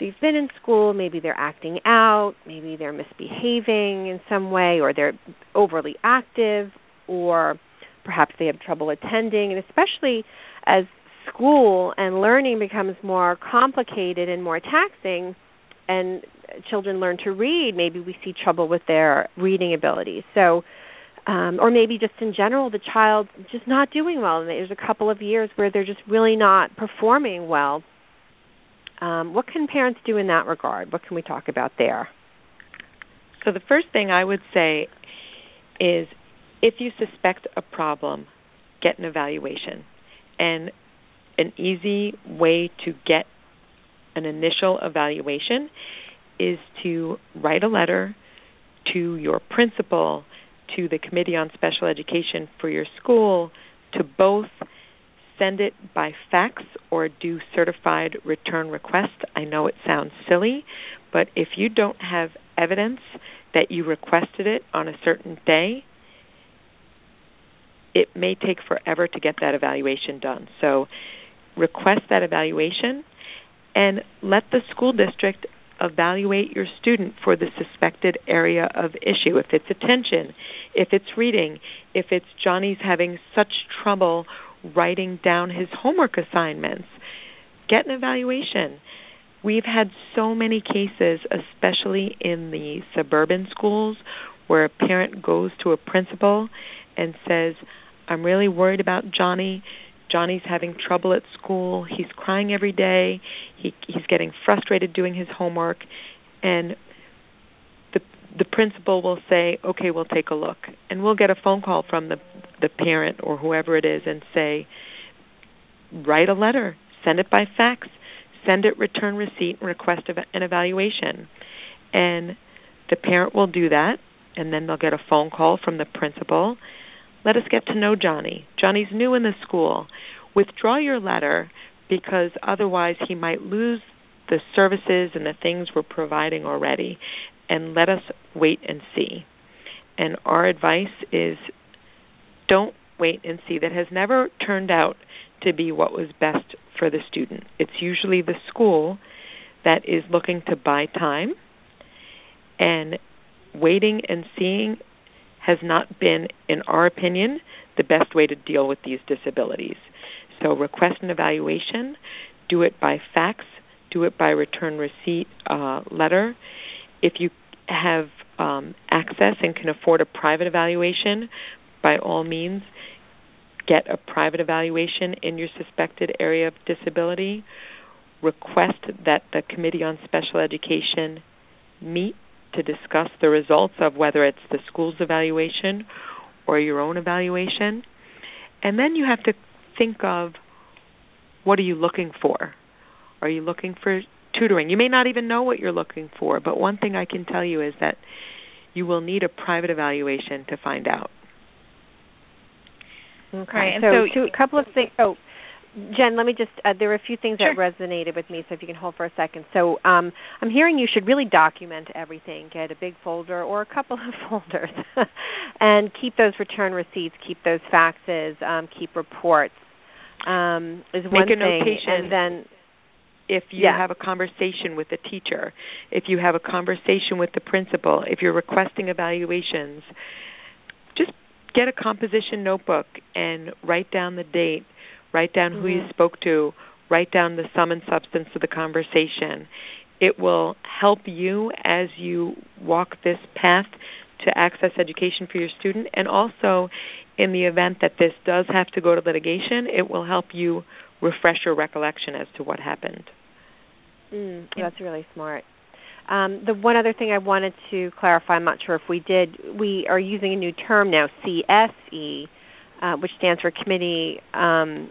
they've been in school, maybe they're acting out, maybe they're misbehaving in some way, or they're overly active, or perhaps they have trouble attending, and especially as school and learning becomes more complicated and more taxing and children learn to read maybe we see trouble with their reading abilities. So um, or maybe just in general the child's just not doing well. And there's a couple of years where they're just really not performing well um, what can parents do in that regard? What can we talk about there? So, the first thing I would say is if you suspect a problem, get an evaluation. And an easy way to get an initial evaluation is to write a letter to your principal, to the Committee on Special Education for your school, to both send it by fax or do certified return request. I know it sounds silly, but if you don't have evidence that you requested it on a certain day, it may take forever to get that evaluation done. So request that evaluation and let the school district evaluate your student for the suspected area of issue. If it's attention, if it's reading, if it's Johnny's having such trouble writing down his homework assignments. Get an evaluation. We've had so many cases, especially in the suburban schools, where a parent goes to a principal and says, I'm really worried about Johnny. Johnny's having trouble at school. He's crying every day. He he's getting frustrated doing his homework and the principal will say, "Okay, we'll take a look." And we'll get a phone call from the the parent or whoever it is and say, write a letter, send it by fax, send it return receipt, and request an evaluation. And the parent will do that, and then they'll get a phone call from the principal. Let us get to know Johnny. Johnny's new in the school. Withdraw your letter because otherwise he might lose the services and the things we're providing already. And let us wait and see. And our advice is don't wait and see that has never turned out to be what was best for the student. It's usually the school that is looking to buy time, and waiting and seeing has not been, in our opinion, the best way to deal with these disabilities. So request an evaluation, do it by fax, do it by return receipt uh, letter. If you have um, access and can afford a private evaluation, by all means get a private evaluation in your suspected area of disability. Request that the Committee on Special Education meet to discuss the results of whether it's the school's evaluation or your own evaluation. And then you have to think of what are you looking for? Are you looking for tutoring? You may not even know what you're looking for, but one thing I can tell you is that you will need a private evaluation to find out. Okay. Right. And so, so two, a couple of things. Oh, Jen, let me just, uh, there were a few things sure. that resonated with me, so if you can hold for a second. So um, I'm hearing you should really document everything, get a big folder or a couple [laughs] of folders, and keep those return receipts, keep those faxes, um, keep reports. Um, is Make one a thing, notation. and then if you Yeah. have a conversation with the teacher, if you have a conversation with the principal, if you're requesting evaluations, just get a composition notebook and write down the date, write down who you Mhm. spoke to, write down the sum and substance of the conversation. It will help you as you walk this path to access education for your student and also in the event that this does have to go to litigation, it will help you refresh your recollection as to what happened. Mm, that's really smart. Um, the one other thing I wanted to clarify, I'm not sure if we did, we are using a new term now, CSE, uh, which stands for Committee um,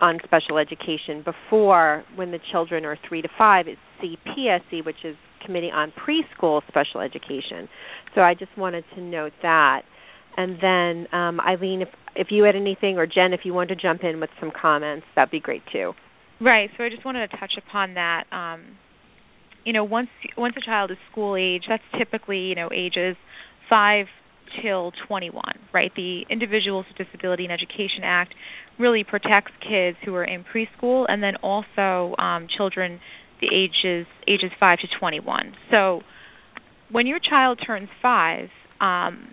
on Special Education. Before, when the children are three to five, it's CPSE, which is Committee on Preschool Special Education. So I just wanted to note that. And then, um, Eileen, if if you had anything, or Jen, if you wanted to jump in with some comments, that'd be great too. Right. So I just wanted to touch upon that. Um, you know, once once a child is school age, that's typically you know ages five till 21, right? The Individuals with Disability and Education Act really protects kids who are in preschool, and then also um, children the ages ages five to 21. So when your child turns five, um,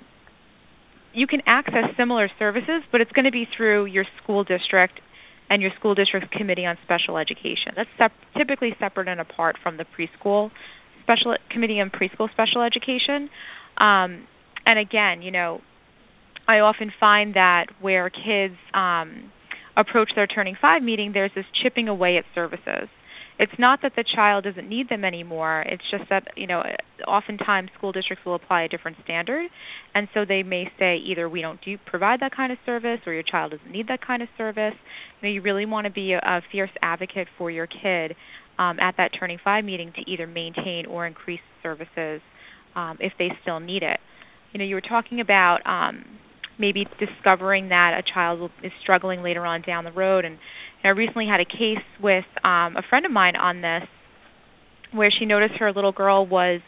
you can access similar services, but it's going to be through your school district and your school district's committee on special education. That's sep- typically separate and apart from the preschool special committee on preschool special education. Um, and again, you know, I often find that where kids um, approach their turning five meeting, there's this chipping away at services it's not that the child doesn't need them anymore. It's just that you know, oftentimes school districts will apply a different standard, and so they may say either we don't do provide that kind of service, or your child doesn't need that kind of service. You know, you really want to be a, a fierce advocate for your kid um, at that turning five meeting to either maintain or increase services um, if they still need it. You know, you were talking about um, maybe discovering that a child is struggling later on down the road and I recently had a case with um, a friend of mine on this, where she noticed her little girl was,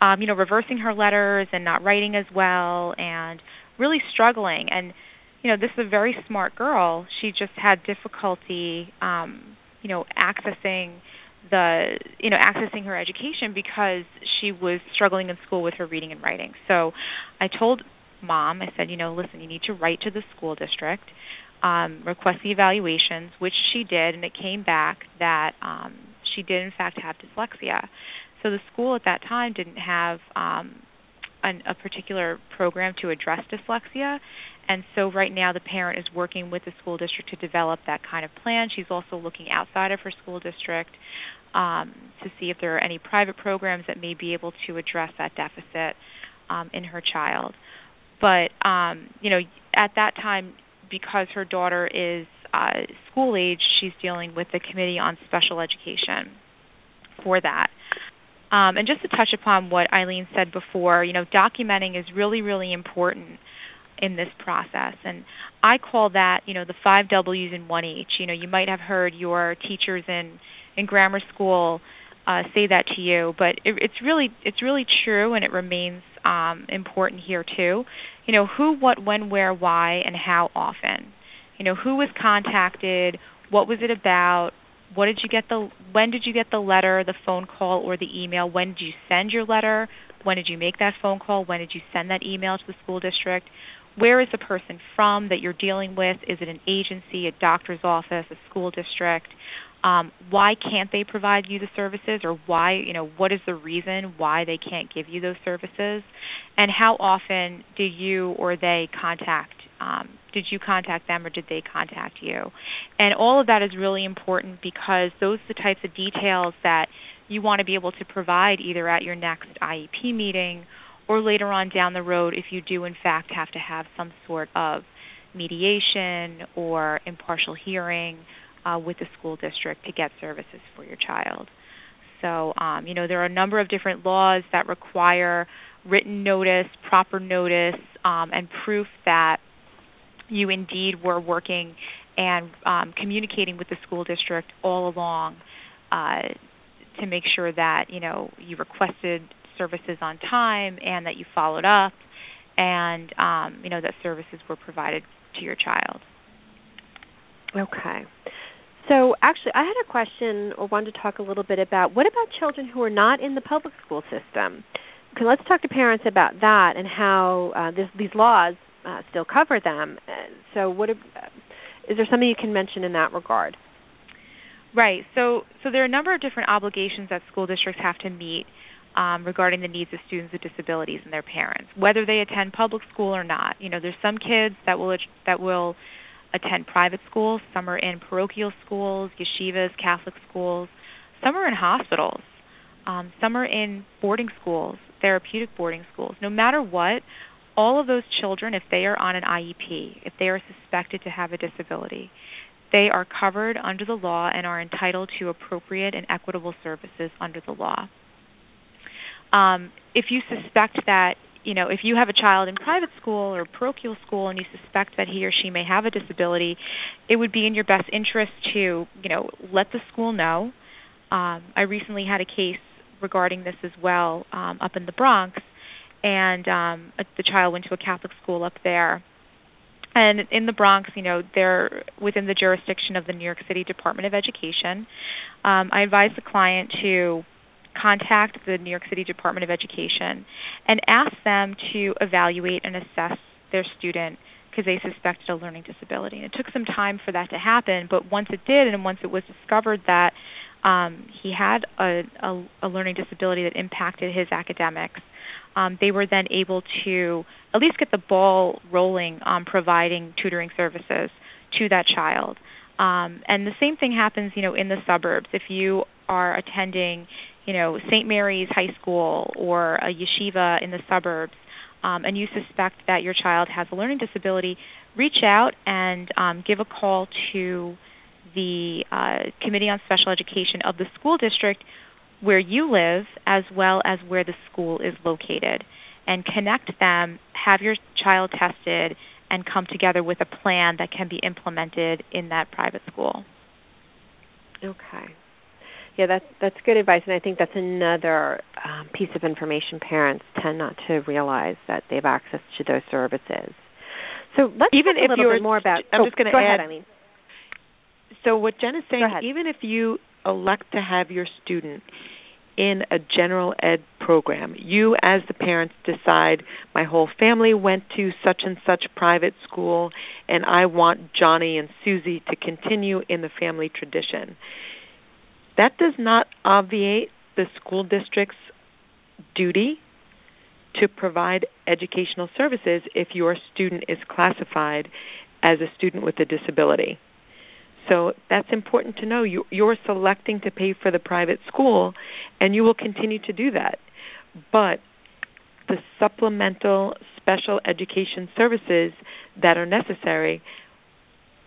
um, you know, reversing her letters and not writing as well, and really struggling. And you know, this is a very smart girl. She just had difficulty, um, you know, accessing the you know accessing her education because she was struggling in school with her reading and writing. So I told mom, I said, you know, listen, you need to write to the school district um, request the evaluations, which she did, and it came back that um, she did in fact have dyslexia. So the school at that time didn't have um, an, a particular program to address dyslexia, and so right now the parent is working with the school district to develop that kind of plan. She's also looking outside of her school district um, to see if there are any private programs that may be able to address that deficit um, in her child. But um, you know, at that time, because her daughter is uh, school age, she's dealing with the Committee on Special Education for that. Um, and just to touch upon what Eileen said before, you know, documenting is really, really important in this process. And I call that, you know, the five W's in one H. You know, you might have heard your teachers in in grammar school uh, say that to you, but it, it's really it's really true, and it remains um, important here too. You know, who, what, when, where, why, and how often. You know, who was contacted, what was it about, what did you get the when did you get the letter, the phone call, or the email? When did you send your letter? When did you make that phone call? When did you send that email to the school district? Where is the person from that you're dealing with? Is it an agency, a doctor's office, a school district? Um, why can't they provide you the services or why you know what is the reason why they can't give you those services? And how often do you or they contact um, did you contact them or did they contact you? And all of that is really important because those are the types of details that you want to be able to provide either at your next IEP meeting or later on down the road if you do in fact have to have some sort of mediation or impartial hearing uh, with the school district to get services for your child. So, um, you know, there are a number of different laws that require written notice, proper notice, um, and proof that you indeed were working and um, communicating with the school district all along uh, to make sure that you know you requested services on time and that you followed up and um, you know that services were provided to your child. Okay. So actually, I had a question or wanted to talk a little bit about what about children who are not in the public school system? Okay, let's talk to parents about that and how uh, this, these laws uh, still cover them. So, what uh, is there something you can mention in that regard? Right. So, so there are a number of different obligations that school districts have to meet um, regarding the needs of students with disabilities and their parents, whether they attend public school or not. You know, there's some kids that will that will attend private schools, some are in parochial schools, yeshivas, Catholic schools, some are in hospitals, um, some are in boarding schools, therapeutic boarding schools. No matter what, all of those children, if they are on an IEP, if they are suspected to have a disability, they are covered under the law and are entitled to appropriate and equitable services under the law. Um, if you suspect that you know, if you have a child in private school or parochial school and you suspect that he or she may have a disability, it would be in your best interest to, you know, let the school know. Um, I recently had a case regarding this as well um, up in the Bronx, and um, the child went to a Catholic school up there. And in the Bronx, you know, they're within the jurisdiction of the New York City Department of Education. Um, I advised the client to contact the New York City Department of Education and ask them to evaluate and assess their student because they suspected a learning disability. And it took some time for that to happen, but once it did, and once it was discovered that um, he had a, a, a learning disability that impacted his academics, um, they were then able to at least get the ball rolling on providing tutoring services to that child. Um, and the same thing happens, you know, in the suburbs. If you are attending you know St. Mary's High School or a yeshiva in the suburbs, um, and you suspect that your child has a learning disability, reach out and um, give a call to the uh, Committee on Special Education of the school district where you live, as well as where the school is located, and connect them. Have your child tested and come together with a plan that can be implemented in that private school. Okay yeah, that's that's good advice, and I think that's another um, piece of information parents tend not to realize that they have access to those services. So let's even talk if a little bit more about. I'm oh, just going to add. Ahead, I mean. So what Jen is saying, even if you elect to have your student in a general ed program, you as the parents decide my whole family went to such and such private school, and I want Johnny and Susie to continue in the family tradition that does not obviate the school district's duty to provide educational services if your student is classified as a student with a disability. So that's important to know. You, you're selecting to pay for the private school, and you will continue to do that. But the supplemental special education services that are necessary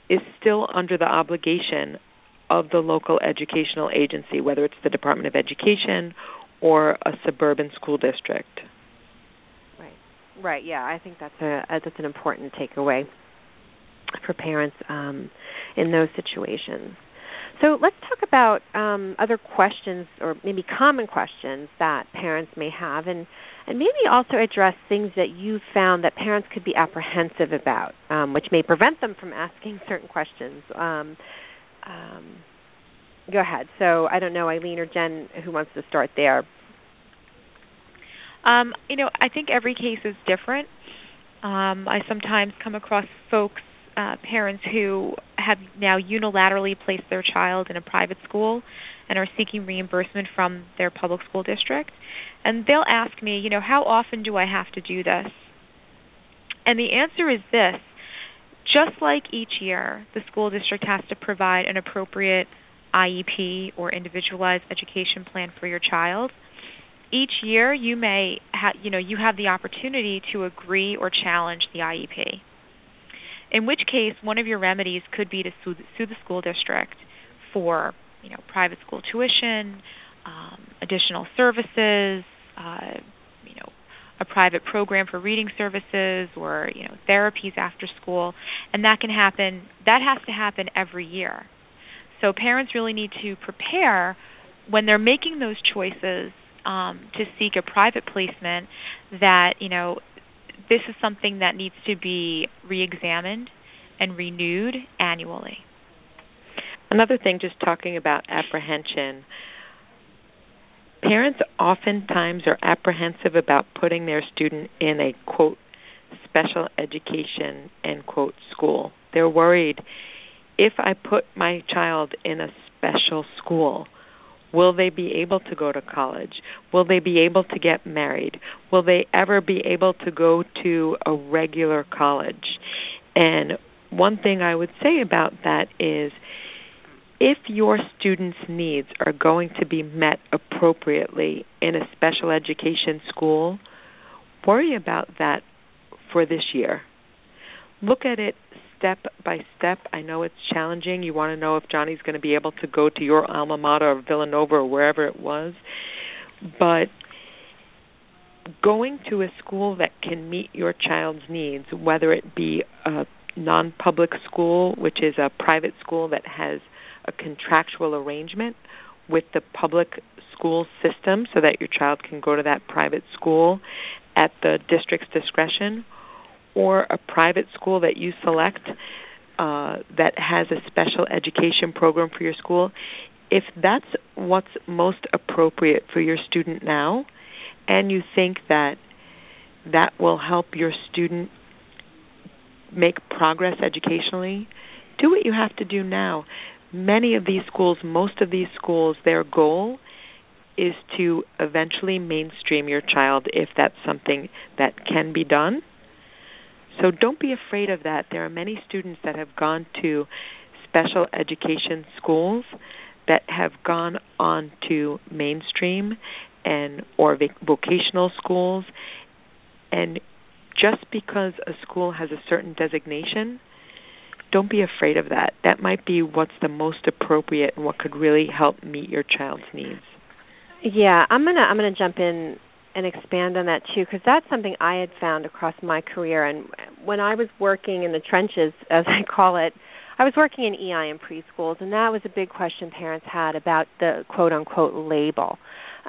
is still under the obligation of the local educational agency, whether it's the Department of Education or a suburban school district. Right. Right. Yeah, I think that's a, a that's an important takeaway for parents um, in those situations. So let's talk about um, other questions or maybe common questions that parents may have, and and maybe also address things that you found that parents could be apprehensive about, um, which may prevent them from asking certain questions. Um, um, go ahead. So I don't know, Eileen or Jen, who wants to start there. Um, you know, I think every case is different. Um, I sometimes come across folks, uh, parents who have now unilaterally placed their child in a private school and are seeking reimbursement from their public school district. And they'll ask me, you know, how often do I have to do this? And the answer is this just like each year, the school district has to provide an appropriate IEP or individualized education plan for your child. Each year, you may ha- you know you have the opportunity to agree or challenge the IEP. In which case, one of your remedies could be to sue, sue the school district for you know private school tuition, um, additional services, uh, you know, a private program for reading services or you know therapies after school, and that can happen. That has to happen every year. So parents really need to prepare when they're making those choices um, to seek a private placement. That you know this is something that needs to be reexamined and renewed annually. Another thing, just talking about apprehension, parents oftentimes are apprehensive about putting their student in a quote special education end quote school. They're worried if I put my child in a special school, will they be able to go to college? Will they be able to get married? Will they ever be able to go to a regular college? And one thing I would say about that is if your students' needs are going to be met appropriately in a special education school, worry about that for this year. Look at it step by step. I know it's challenging. You want to know if Johnny's going to be able to go to your alma mater or Villanova or wherever it was. But going to a school that can meet your child's needs, whether it be a non public school, which is a private school that has a contractual arrangement with the public school system so that your child can go to that private school at the district's discretion, or a private school that you select uh, that has a special education program for your school. If that's what's most appropriate for your student now, and you think that that will help your student make progress educationally, do what you have to do now many of these schools, most of these schools, their goal is to eventually mainstream your child if that's something that can be done. So don't be afraid of that. There are many students that have gone to special education schools that have gone on to mainstream and or vocational schools and just because a school has a certain designation don't be afraid of that. That might be what's the most appropriate and what could really help meet your child's needs. Yeah, I'm gonna I'm gonna jump in and expand on that too because that's something I had found across my career. And when I was working in the trenches, [laughs] as I call it, I was working in EI in preschools, and that was a big question parents had about the quote unquote label.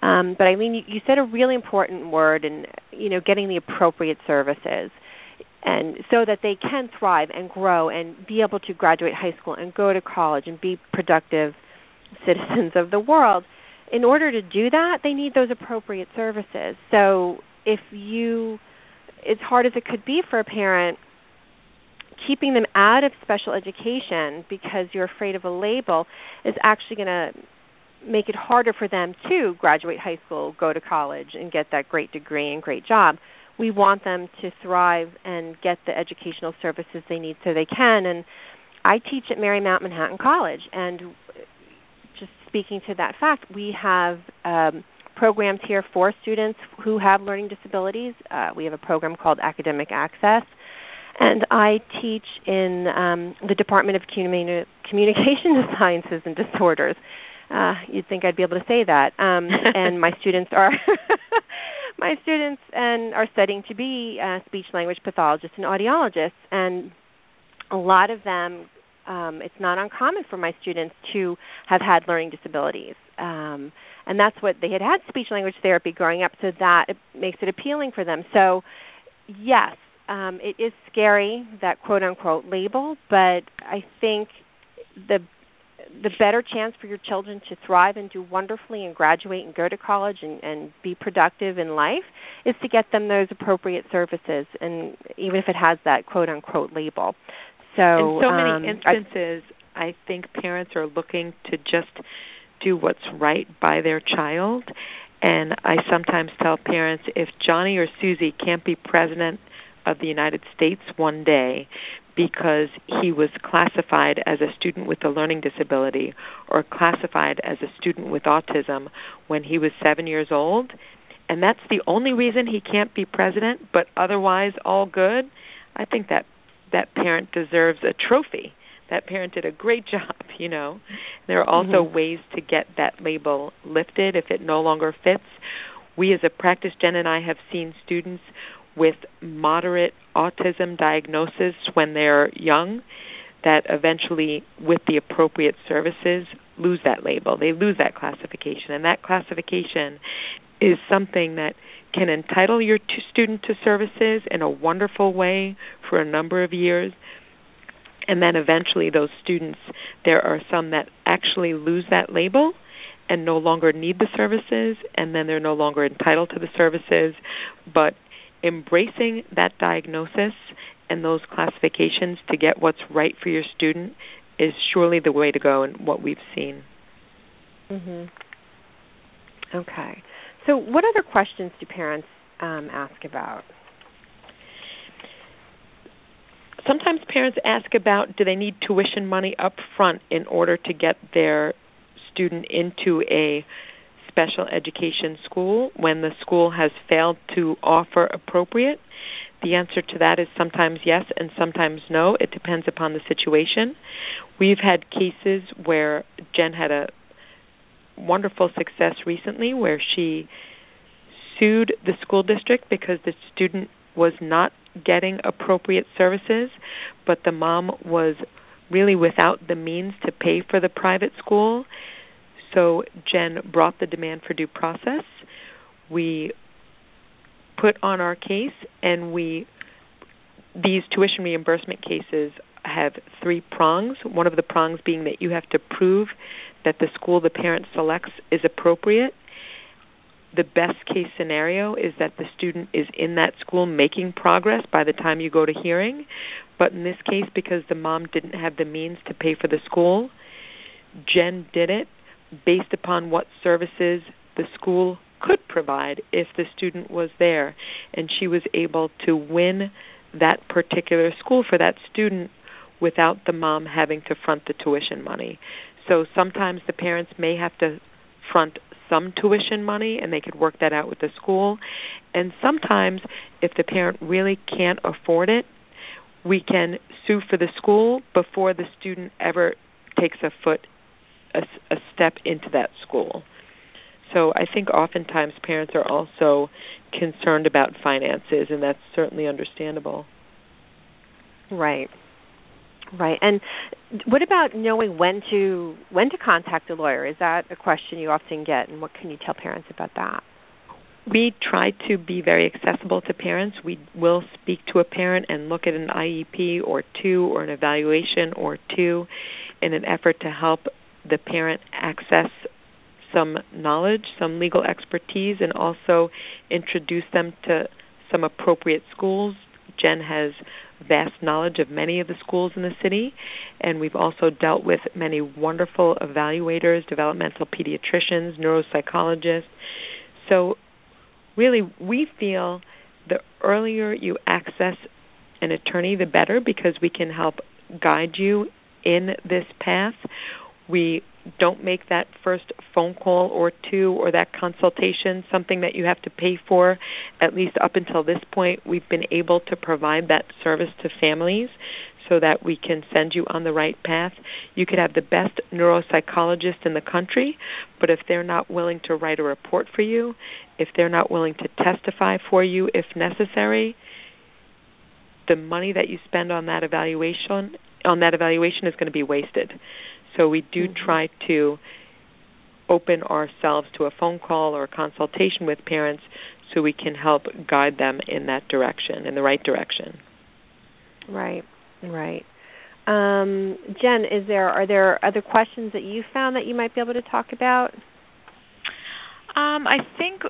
Um, but Eileen, you, you said a really important word, and you know, getting the appropriate services and so that they can thrive and grow and be able to graduate high school and go to college and be productive [laughs] citizens of the world. In order to do that they need those appropriate services. So if you as hard as it could be for a parent keeping them out of special education because you're afraid of a label is actually going to make it harder for them to graduate high school, go to college, and get that great degree and great job we want them to thrive and get the educational services they need so they can. And I teach at Marymount Manhattan College, and just speaking to that fact, we have um, programs here for students who have learning disabilities. Uh, we have a program called Academic Access. And I teach in um, the Department of Communi- Communication [laughs] Sciences and Disorders. Uh, you'd think I'd be able to say that. Um, [laughs] and my students are [laughs] my students and are studying to be uh, speech language pathologists and audiologists, and a lot of them. Um, it's not uncommon for my students to have had learning disabilities, um, and that's what they had had speech language therapy growing up, so that it makes it appealing for them. So, yes, um, it is scary that quote unquote label, but I think the the better chance for your children to thrive and do wonderfully and graduate and go to college and, and be productive in life is to get them those appropriate services and even if it has that quote unquote label. So in so many um, instances I, I think parents are looking to just do what's right by their child and I sometimes tell parents if Johnny or Susie can't be president of the United States one day because he was classified as a student with a learning disability or classified as a student with autism when he was seven years old, and that's the only reason he can't be president, but otherwise all good, I think that that parent deserves a trophy. That parent did a great [laughs] job, you know. There are also mm-hmm. ways to get that label lifted if it no longer fits. we as a practice, Jen and I have seen students with moderate autism diagnosis when they're young that eventually, with the appropriate services, lose that label. They lose that classification. And that classification is something that can entitle your student to services in a wonderful way for a number of years. And then eventually, those students, there are some that actually lose that label and no longer need the services, and then they're no longer entitled to the services. But embracing that diagnosis and those classifications to get what's right for your student is surely the way to go and what we've seen. Mhm. Okay. So, what other questions do parents um, ask about? Sometimes parents ask about do they need tuition money up front in order to get their student into a special education school when the school has failed to offer appropriate? The answer to that is sometimes yes and sometimes no. It depends upon the situation. We've had cases where Jen had a wonderful success recently where she sued the school district because the student was not getting appropriate services, but the mom was really without the means to pay for the private school. So Jen brought the demand for due process. We put on our case and we these tuition reimbursement cases have three prongs. One of the prongs being that you have to prove that the school the parent selects is appropriate. The best case scenario is that the student is in that school making progress by the time you go to hearing. But in this case, because the mom didn't have the means to pay for the school, Jen did it based upon what services the school could provide if the student was there. And she was able to win that particular school for that student without the mom having to front the tuition money. So sometimes the parents may have to front some tuition money and they could work that out with the school. And sometimes if the parent really can't afford it, we can sue for the school before the student ever takes a foot a, a step into that school. So I think oftentimes parents are also concerned about finances, and that's certainly understandable. Right. Right. And what about knowing when to when to contact a lawyer? Is that a question you often get and what can you tell parents about that? We try to be very accessible to parents. We will speak to a parent and look at an IEP or two or an evaluation or two in an effort to help the parent access some knowledge, some legal expertise, and also introduce them to some appropriate schools. Jen has vast knowledge of many of the schools in the city, and we've also dealt with many wonderful evaluators, developmental pediatricians, neuropsychologists. So, really, we feel the earlier you access an attorney, the better because we can help guide you in this path. We don't make that first phone call or two or that consultation something that you have to pay for. At least up until this point, we've been able to provide that service to families so that we can send you on the right path. You could have the best neuropsychologist in the country, but if they're not willing to write a report for you, if they're not willing to testify for you if necessary, the money that you spend on that evaluation on that evaluation is going to be wasted. So we do mm-hmm. try to open ourselves to a phone call or a consultation with parents so we can help guide them in that direction, in the right direction. Right, right. Um, Jen, is there are there other questions that you found that you might be able to talk about? Um, I think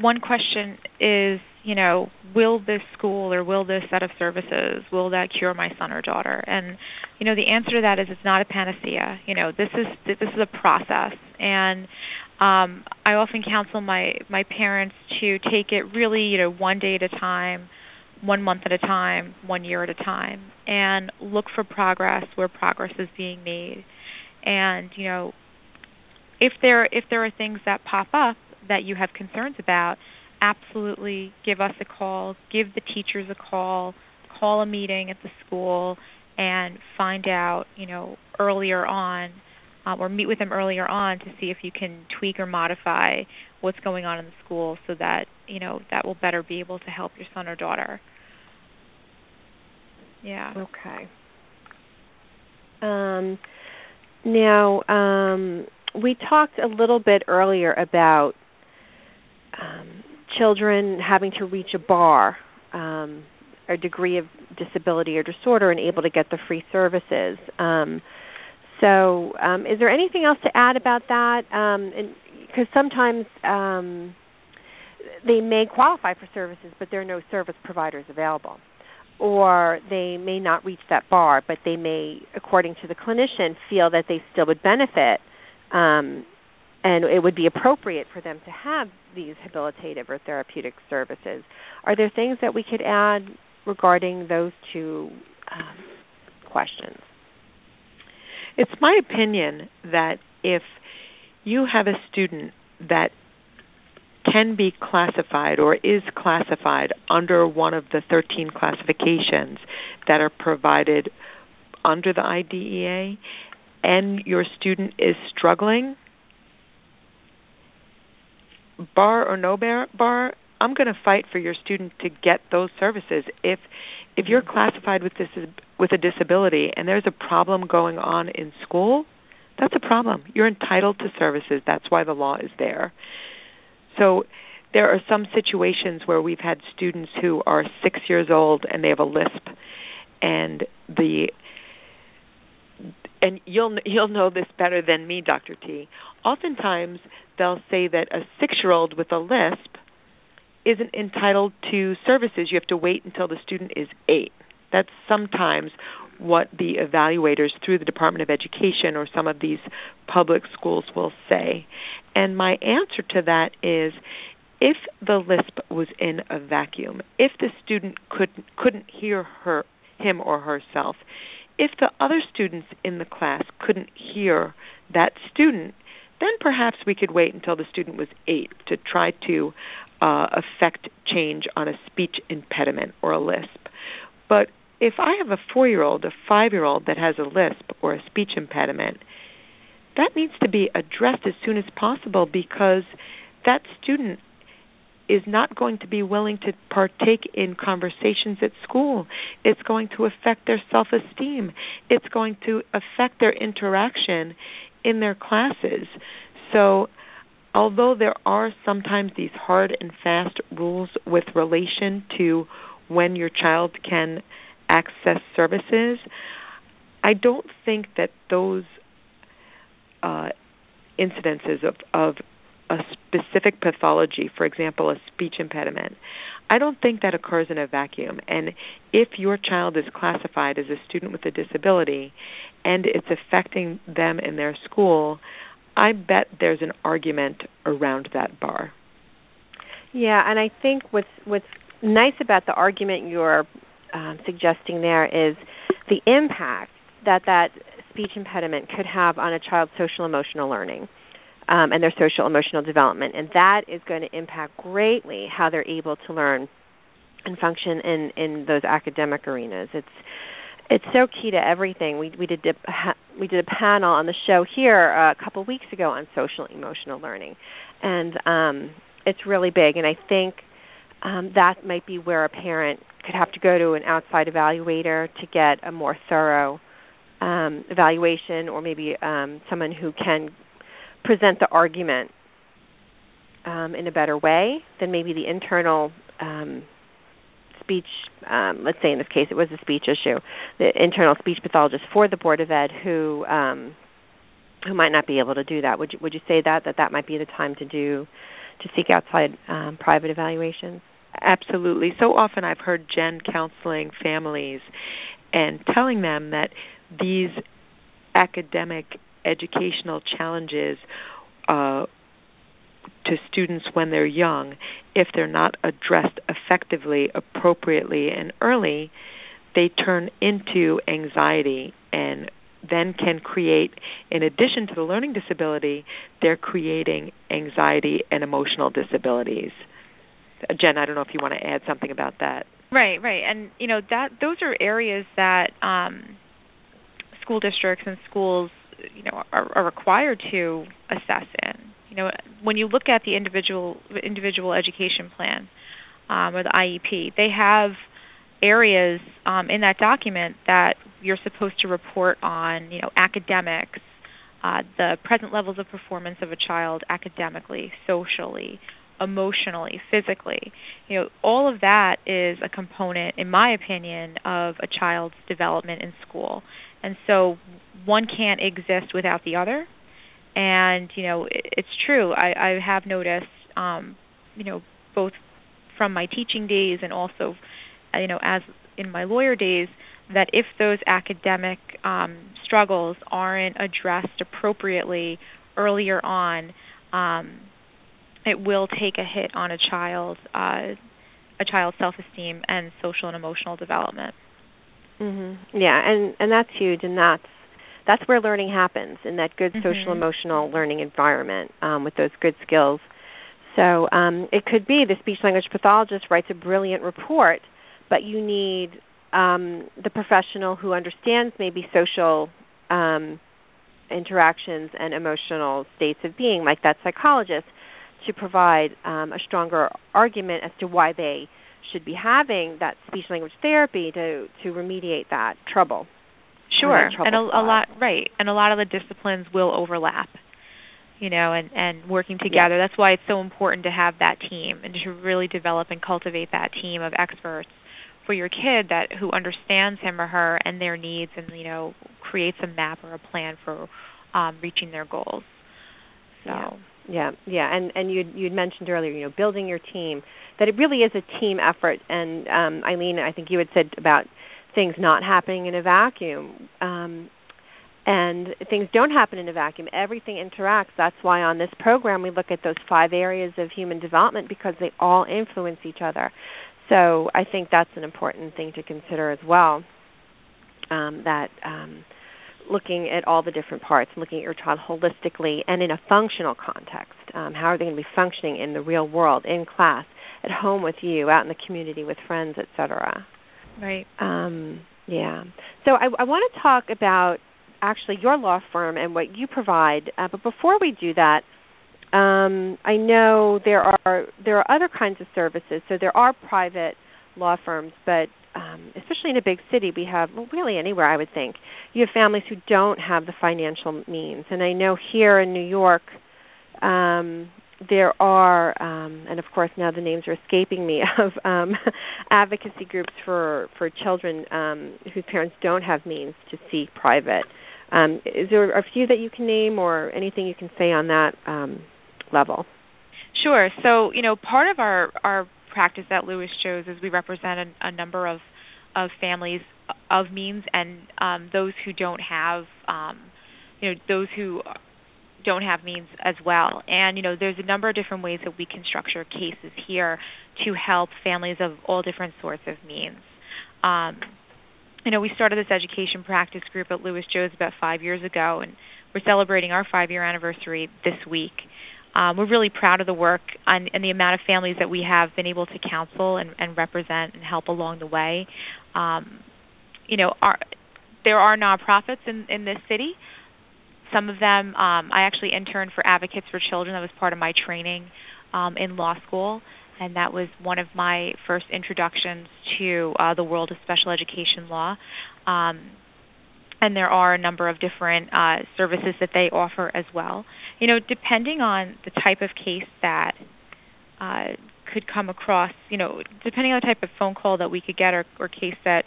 one question is, you know, will this school or will this set of services will that cure my son or daughter? And you know, the answer to that is it's not a panacea. You know, this is this is a process, and um, I often counsel my my parents to take it really, you know, one day at a time, one month at a time, one year at a time, and look for progress where progress is being made. And you know, if there if there are things that pop up that you have concerns about, absolutely give us a call, give the teachers a call, call a meeting at the school and find out, you know, earlier on um, or meet with them earlier on to see if you can tweak or modify what's going on in the school so that you know that will better be able to help your son or daughter. Yeah. Okay. Um, now, um, we talked a little bit earlier about um, children having to reach a bar, um, a degree of disability or disorder, and able to get the free services. Um, so, um, is there anything else to add about that? Because um, sometimes um, they may qualify for services, but there are no service providers available or they may not reach that bar, but they may, according to the clinician, feel that they still would benefit, um, and it would be appropriate for them to have these habilitative or therapeutic services. Are there things that we could add regarding those two um, questions? It's my opinion that if you have a student that can be classified or is classified under one of the 13 classifications that are provided under the IDEA and your student is struggling, bar or no bar, bar I'm going to fight for your student to get those services. If if you're classified with this with a disability and there's a problem going on in school, that's a problem. You're entitled to services. That's why the law is there. So there are some situations where we've had students who are six years old and they have a lisp, and the and you'll you'll know this better than me, Dr. T. Oftentimes they'll say that a six-year-old with a lisp isn't entitled to services. You have to wait until the student is eight. That's sometimes what the evaluators through the Department of Education or some of these public schools will say. And my answer to that is if the lisp was in a vacuum, if the student could couldn't hear her him or herself, if the other students in the class couldn't hear that student, then perhaps we could wait until the student was 8 to try to uh, affect change on a speech impediment or a lisp. But if I have a 4-year-old, a 5-year-old that has a lisp or a speech impediment, that needs to be addressed as soon as possible because that student is not going to be willing to partake in conversations at school. It's going to affect their self esteem. It's going to affect their interaction in their classes. So, although there are sometimes these hard and fast rules with relation to when your child can access services, I don't think that those uh, incidences of, of a specific pathology, for example, a speech impediment, I don't think that occurs in a vacuum. And if your child is classified as a student with a disability and it's affecting them in their school, I bet there's an argument around that bar. Yeah, and I think what's what's nice about the argument you're um, suggesting there is the impact that that speech impediment could have on a child's social emotional learning um, and their social emotional development, and that is going to impact greatly how they're able to learn and function in in those academic arenas. It's it's so key to everything. We we did we did a panel on the show here uh, a couple weeks ago on social emotional learning, and um, it's really big. And I think um, that might be where a parent could have to go to an outside evaluator to get a more thorough um, evaluation, or maybe um, someone who can present the argument um, in a better way than maybe the internal um, speech. Um, let's say in this case, it was a speech issue. The internal speech pathologist for the board of ed who um, who might not be able to do that. Would you would you say that that that might be the time to do to seek outside um, private evaluations? Absolutely. So often I've heard Jen counseling families and telling them that these academic educational challenges uh, to students when they're young, if they're not addressed effectively, appropriately, and early, they turn into anxiety and then can create, in addition to the learning disability, they're creating anxiety and emotional disabilities. Jen, I don't know if you want to add something about that. Right, right, and you know that those are areas that um, school districts and schools you know are, are required to assess in. You know, when you look at the individual individual education plan um, or the IEP, they have areas um, in that document that you're supposed to report on. You know, academics, uh, the present levels of performance of a child academically, socially, emotionally, physically. You know, all of that is a component, in my opinion, of a child's development in school. And so one can't exist without the other. And you know, it, it's true. I, I have noticed, um, you know, both from my teaching days and also, uh, you know, as in my lawyer days, that if those academic um, struggles aren't addressed appropriately earlier on, um, it will take a hit on a child, uh, a child's self-esteem and social and emotional development. Mhm. Yeah, and and that's huge, and that's that's where learning happens in that good mm-hmm. social emotional learning environment um, with those good skills. So um, it could be the speech language pathologist writes a brilliant report, but you need um, the professional who understands maybe social um, interactions and emotional states of being, like that psychologist, to provide um, a stronger argument as to why they should be having that speech language therapy to to remediate that trouble. Sure, trouble and a, a lot right, and a lot of the disciplines will overlap. You know, and and working together. That's why it's so important to have that team and to really develop and cultivate that team of experts for your kid that who understands him or her and their needs, and you know, creates a map or a plan for um, reaching their goals. So. Yeah. Yeah, yeah, and and you you'd mentioned earlier, you know, building your team. That it really is a team effort. And um, Eileen, I think you had said about things not happening in a vacuum. Um, and things don't happen in a vacuum. Everything interacts. That's why on this program we look at those five areas of human development because they all influence each other. So I think that's an important thing to consider as well. Um, that um, looking at all the different parts, looking at your child holistically and in a functional context. Um, how are they going to be functioning in the real world, in class, at home with you, out in the community with friends, etc. Right. Um, yeah. So I, I want to talk about actually your law firm and what you provide. Uh, but before we do that, um, I know there are there are other kinds of services. So there are private law firms, but um, especially in a big city, we have well, really anywhere I would think you have families who don't have the financial means. And I know here in New York, um, there are, um, and of course now the names are escaping me [laughs] of um, [laughs] advocacy groups for for children um, whose parents don't have means to seek private. Um, is there a few that you can name, or anything you can say on that um, level? Sure. So you know, part of our our practice that Lewis Johs is we represent a, a number of of families of means and um, those who don't have, um, you know, those who don't have means as well. And you know, there's a number of different ways that we can structure cases here to help families of all different sorts of means. Um, you know, we started this education practice group at Lewis Johs about five years ago, and we're celebrating our five-year anniversary this week. Um, we're really proud of the work and, and, the amount of families that we have been able to counsel and, and represent and help along the way. Um, you know, our, there are nonprofits in, in this city. Some of them, um, I actually interned for Advocates for Children. That was part of my training um, in law school, and that was one of my first introductions to uh, the world of special education law. Um, and there are a number of different uh, services that they offer as well. You know, depending on the type of case that uh, could come across, you know, depending on the type of phone call that we could get or, or case that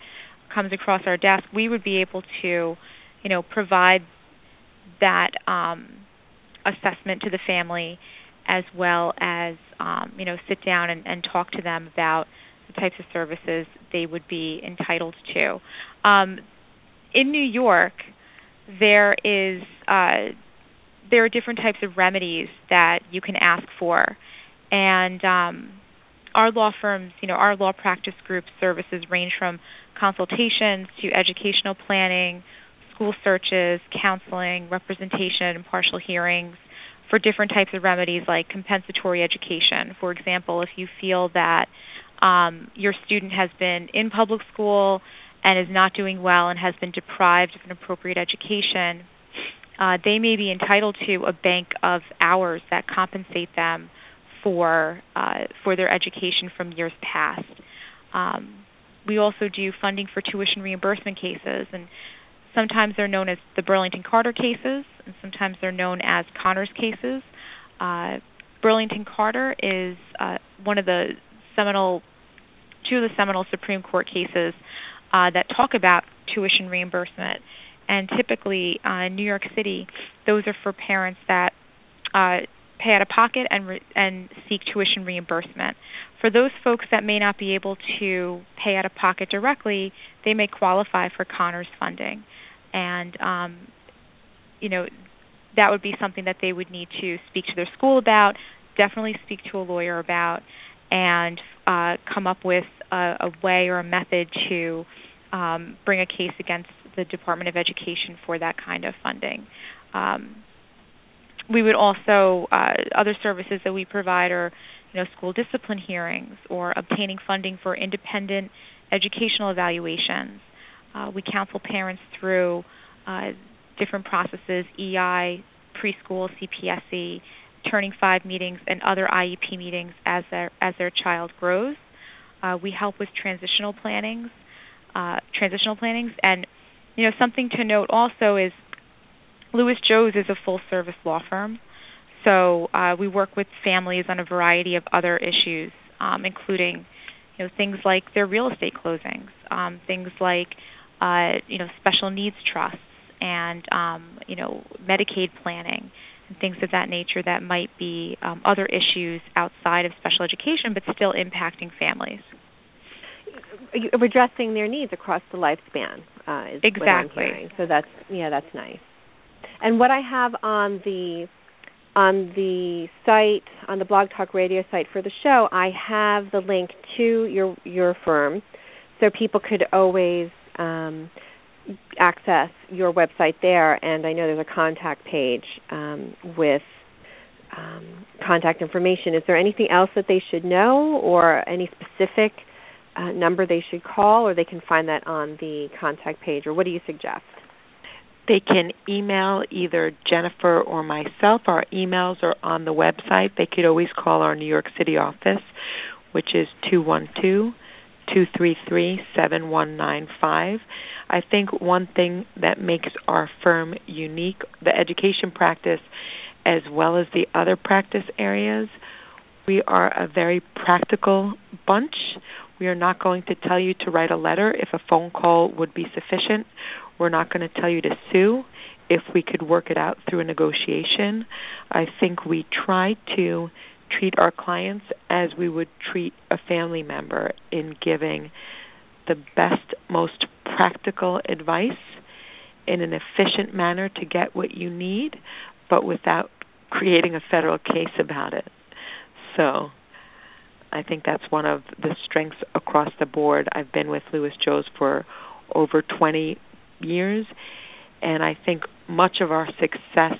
comes across our desk, we would be able to, you know, provide that um, assessment to the family as well as, um, you know, sit down and, and talk to them about the types of services they would be entitled to. Um, in New York, there is uh, there are different types of remedies that you can ask for, and um, our law firms, you know, our law practice group services range from consultations to educational planning, school searches, counseling, representation, and partial hearings for different types of remedies like compensatory education. For example, if you feel that um, your student has been in public school and is not doing well and has been deprived of an appropriate education, uh, they may be entitled to a bank of hours that compensate them for uh, for their education from years past. Um, we also do funding for tuition reimbursement cases, and sometimes they're known as the Burlington Carter cases, and sometimes they're known as Connors cases. Uh, Burlington Carter is uh, one of the seminal, two of the seminal Supreme Court cases uh, that talk about tuition reimbursement. And typically, uh, in New York City, those are for parents that uh, pay out of pocket and re- and seek tuition reimbursement. For those folks that may not be able to pay out of pocket directly, they may qualify for Connors funding, and um, you know that would be something that they would need to speak to their school about, definitely speak to a lawyer about, and uh, come up with a, a way or a method to um, bring a case against the Department of Education for that kind of funding. Um, we would also uh, other services that we provide are you know school discipline hearings or obtaining funding for independent educational evaluations. Uh, we counsel parents through uh, different processes, EI, preschool, CPSE, Turning Five meetings, and other IEP meetings as their as their child grows. Uh, we help with transitional plannings, uh, transitional plannings, and you know something to note also is Lewis Johs is a full service law firm, so uh, we work with families on a variety of other issues, um, including you know things like their real estate closings, um, things like uh, you know special needs trusts, and um, you know Medicaid planning and things of that nature that might be um, other issues outside of special education, but still impacting families. Addressing their needs across the lifespan uh, is exactly. So that's yeah, that's nice. And what I have on the on the site on the Blog Talk Radio site for the show, I have the link to your your firm, so people could always um, access your website there. And I know there's a contact page um, with um, contact information. Is there anything else that they should know, or any specific uh, number they should call, or they can find that on the contact page? Or what do you suggest? They can email either Jennifer or myself. Our emails are on the website. They could always call our New York City office, which is 212 233 7195. I think one thing that makes our firm unique, the education practice, as well as the other practice areas, we are a very practical bunch. We are not going to tell you to write a letter if a phone call would be sufficient. We're not going to tell you to sue if we could work it out through a negotiation. I think we try to treat our clients as we would treat a family member in giving the best, most practical advice in an efficient manner to get what you need, but without creating a federal case about it. So I think that's one of the strengths across the board. I've been with Lewis Johs for over 20 years, and I think much of our success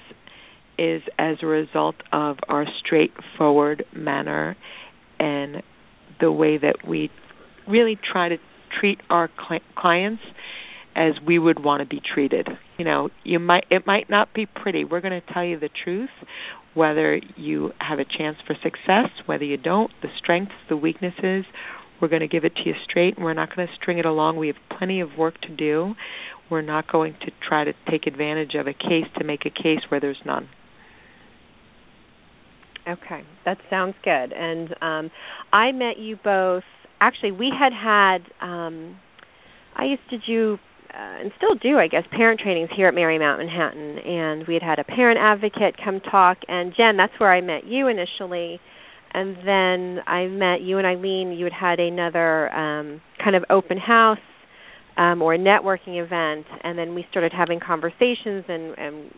is as a result of our straightforward manner and the way that we really try to treat our cl- clients as we would want to be treated. You know, you might it might not be pretty. We're going to tell you the truth whether you have a chance for success, whether you don't, the strengths, the weaknesses. We're going to give it to you straight and we're not going to string it along. We have plenty of work to do. We're not going to try to take advantage of a case to make a case where there's none. Okay, that sounds good. And um, I met you both. Actually, we had had. Um, I used to do uh, and still do, I guess, parent trainings here at Marymount Manhattan, and we had had a parent advocate come talk. And Jen, that's where I met you initially, and then I met you and Eileen. You had had another um, kind of open house um, or a networking event, and then we started having conversations and. and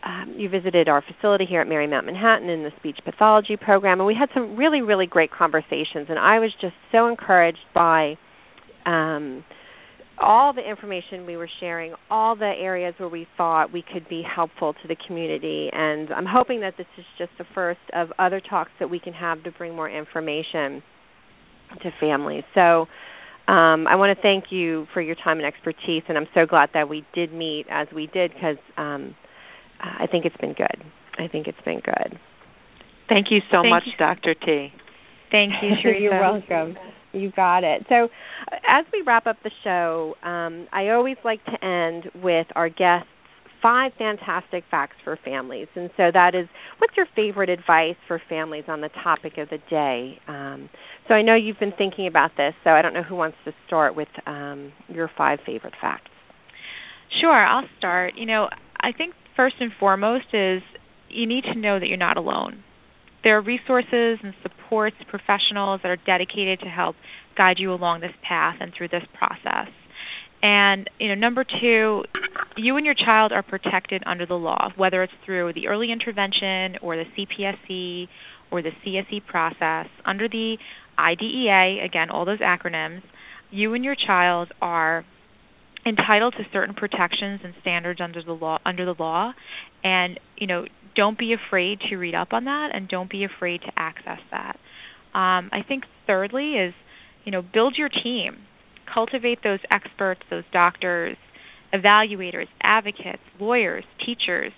um, you visited our facility here at Marymount Manhattan in the speech pathology program, and we had some really, really great conversations. And I was just so encouraged by um, all the information we were sharing, all the areas where we thought we could be helpful to the community. And I'm hoping that this is just the first of other talks that we can have to bring more information to families. So um, I want to thank you for your time and expertise, and I'm so glad that we did meet as we did because um, I think it's been good. I think it's been good. Thank you so Thank much, you. Dr. T. Thank you, [laughs] Teresa. You're welcome. You got it. So, as we wrap up the show, um, I always like to end with our guests five fantastic facts for families. And so that is what's your favorite advice for families on the topic of the day? Um, so I know you've been thinking about this, so I don't know who wants to start with um, your five favorite facts. Sure, I'll start. You know, I think first and foremost is you need to know that you're not alone. There are resources and supports, professionals that are dedicated to help guide you along this path and through this process. And you know, number two, you and your child are protected under the law, whether it's through the early intervention or the CPSE or the CSE process. Under the IDEA, again, all those acronyms, you and your child are entitled to certain protections and standards under the law under the law. And you know don't be afraid to read up on that and don't be afraid to access that. Um, i think thirdly is you know build your team. Cultivate those experts those doctors evaluators advocates lawyers teachers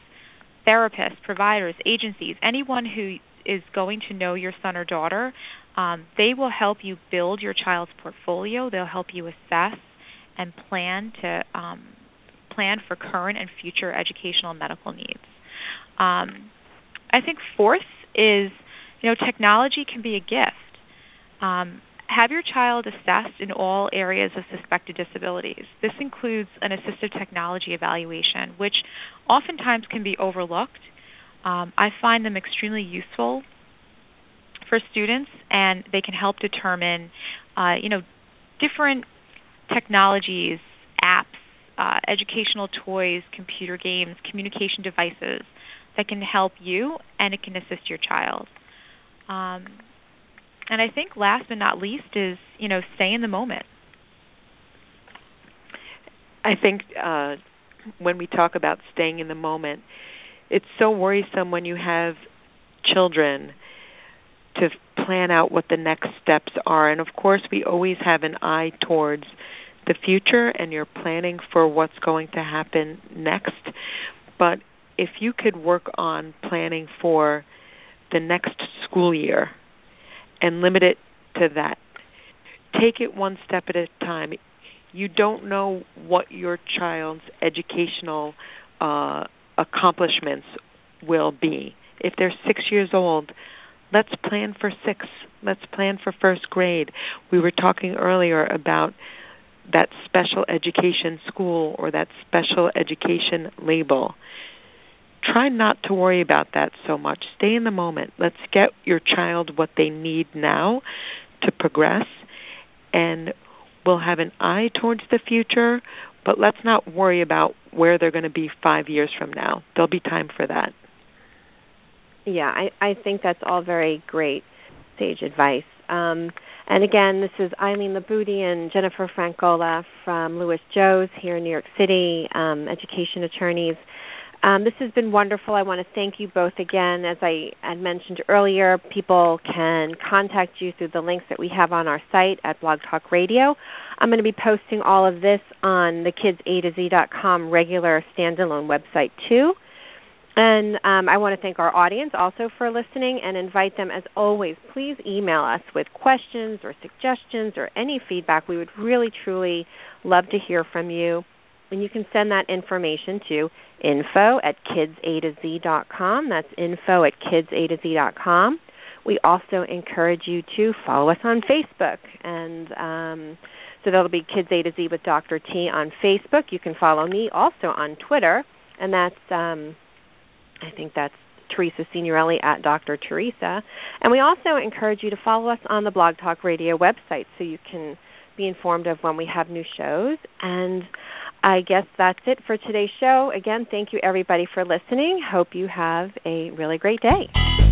therapists providers agencies anyone who is going to know your son or daughter. Um, they will help you build your child's portfolio. They'll help you assess and plan to um, plan for current and future educational and medical needs. Um, I think fourth is you know technology can be a gift. Um, have your child assessed in all areas of suspected disabilities. This includes an assistive technology evaluation, which oftentimes can be overlooked. Um, I find them extremely useful for students, and they can help determine, uh, you know, different technologies, apps, uh, educational toys, computer games, communication devices that can help you and it can assist your child. Um, and I think last but not least is you know stay in the moment. I think uh, when we talk about staying in the moment, it's so worrisome when you have children to plan out what the next steps are. And of course, we always have an eye towards the future and you're planning for what's going to happen next. But if you could work on planning for the next school year and limit it to that, take it one step at a time. You don't know what your child's educational uh, accomplishments will be. If they're six years old, let's plan for six. Let's plan for first grade. We were talking earlier about that special education school or that special education label. Try not to worry about that so much. Stay in the moment. Let's get your child what they need now to progress, and we'll have an eye towards the future, but let's not worry about where they're going to be five years from now. There'll be time for that. Yeah, I, I think that's all very great sage advice. Um, and again, this is Eileen Libutti and Jennifer Frankola from Lewis Johs here in New York City, um, education attorneys. Um, this has been wonderful. I want to thank you both again. As I had mentioned earlier, people can contact you through the links that we have on our site at Blog Talk Radio. I'm going to be posting all of this on the KidsAtoZ.com regular standalone website too. And um, I want to thank our audience also for listening and invite them, as always, please email us with questions or suggestions or any feedback. We would really, truly love to hear from you. And you can send that information to info at KidsAtoZ.com. That's info at KidsAtoZ.com. We also encourage you to follow us on Facebook. And um, so that'll be Kids A to Z with Dr. T on Facebook. You can follow me also on Twitter, and that's. Um, I think that's Teresa Signorelli at Dr. Teresa. And we also encourage you to follow us on the Blog Talk Radio website so you can be informed of when we have new shows. And I guess that's it for today's show. Again, thank you everybody for listening. Hope you have a really great day.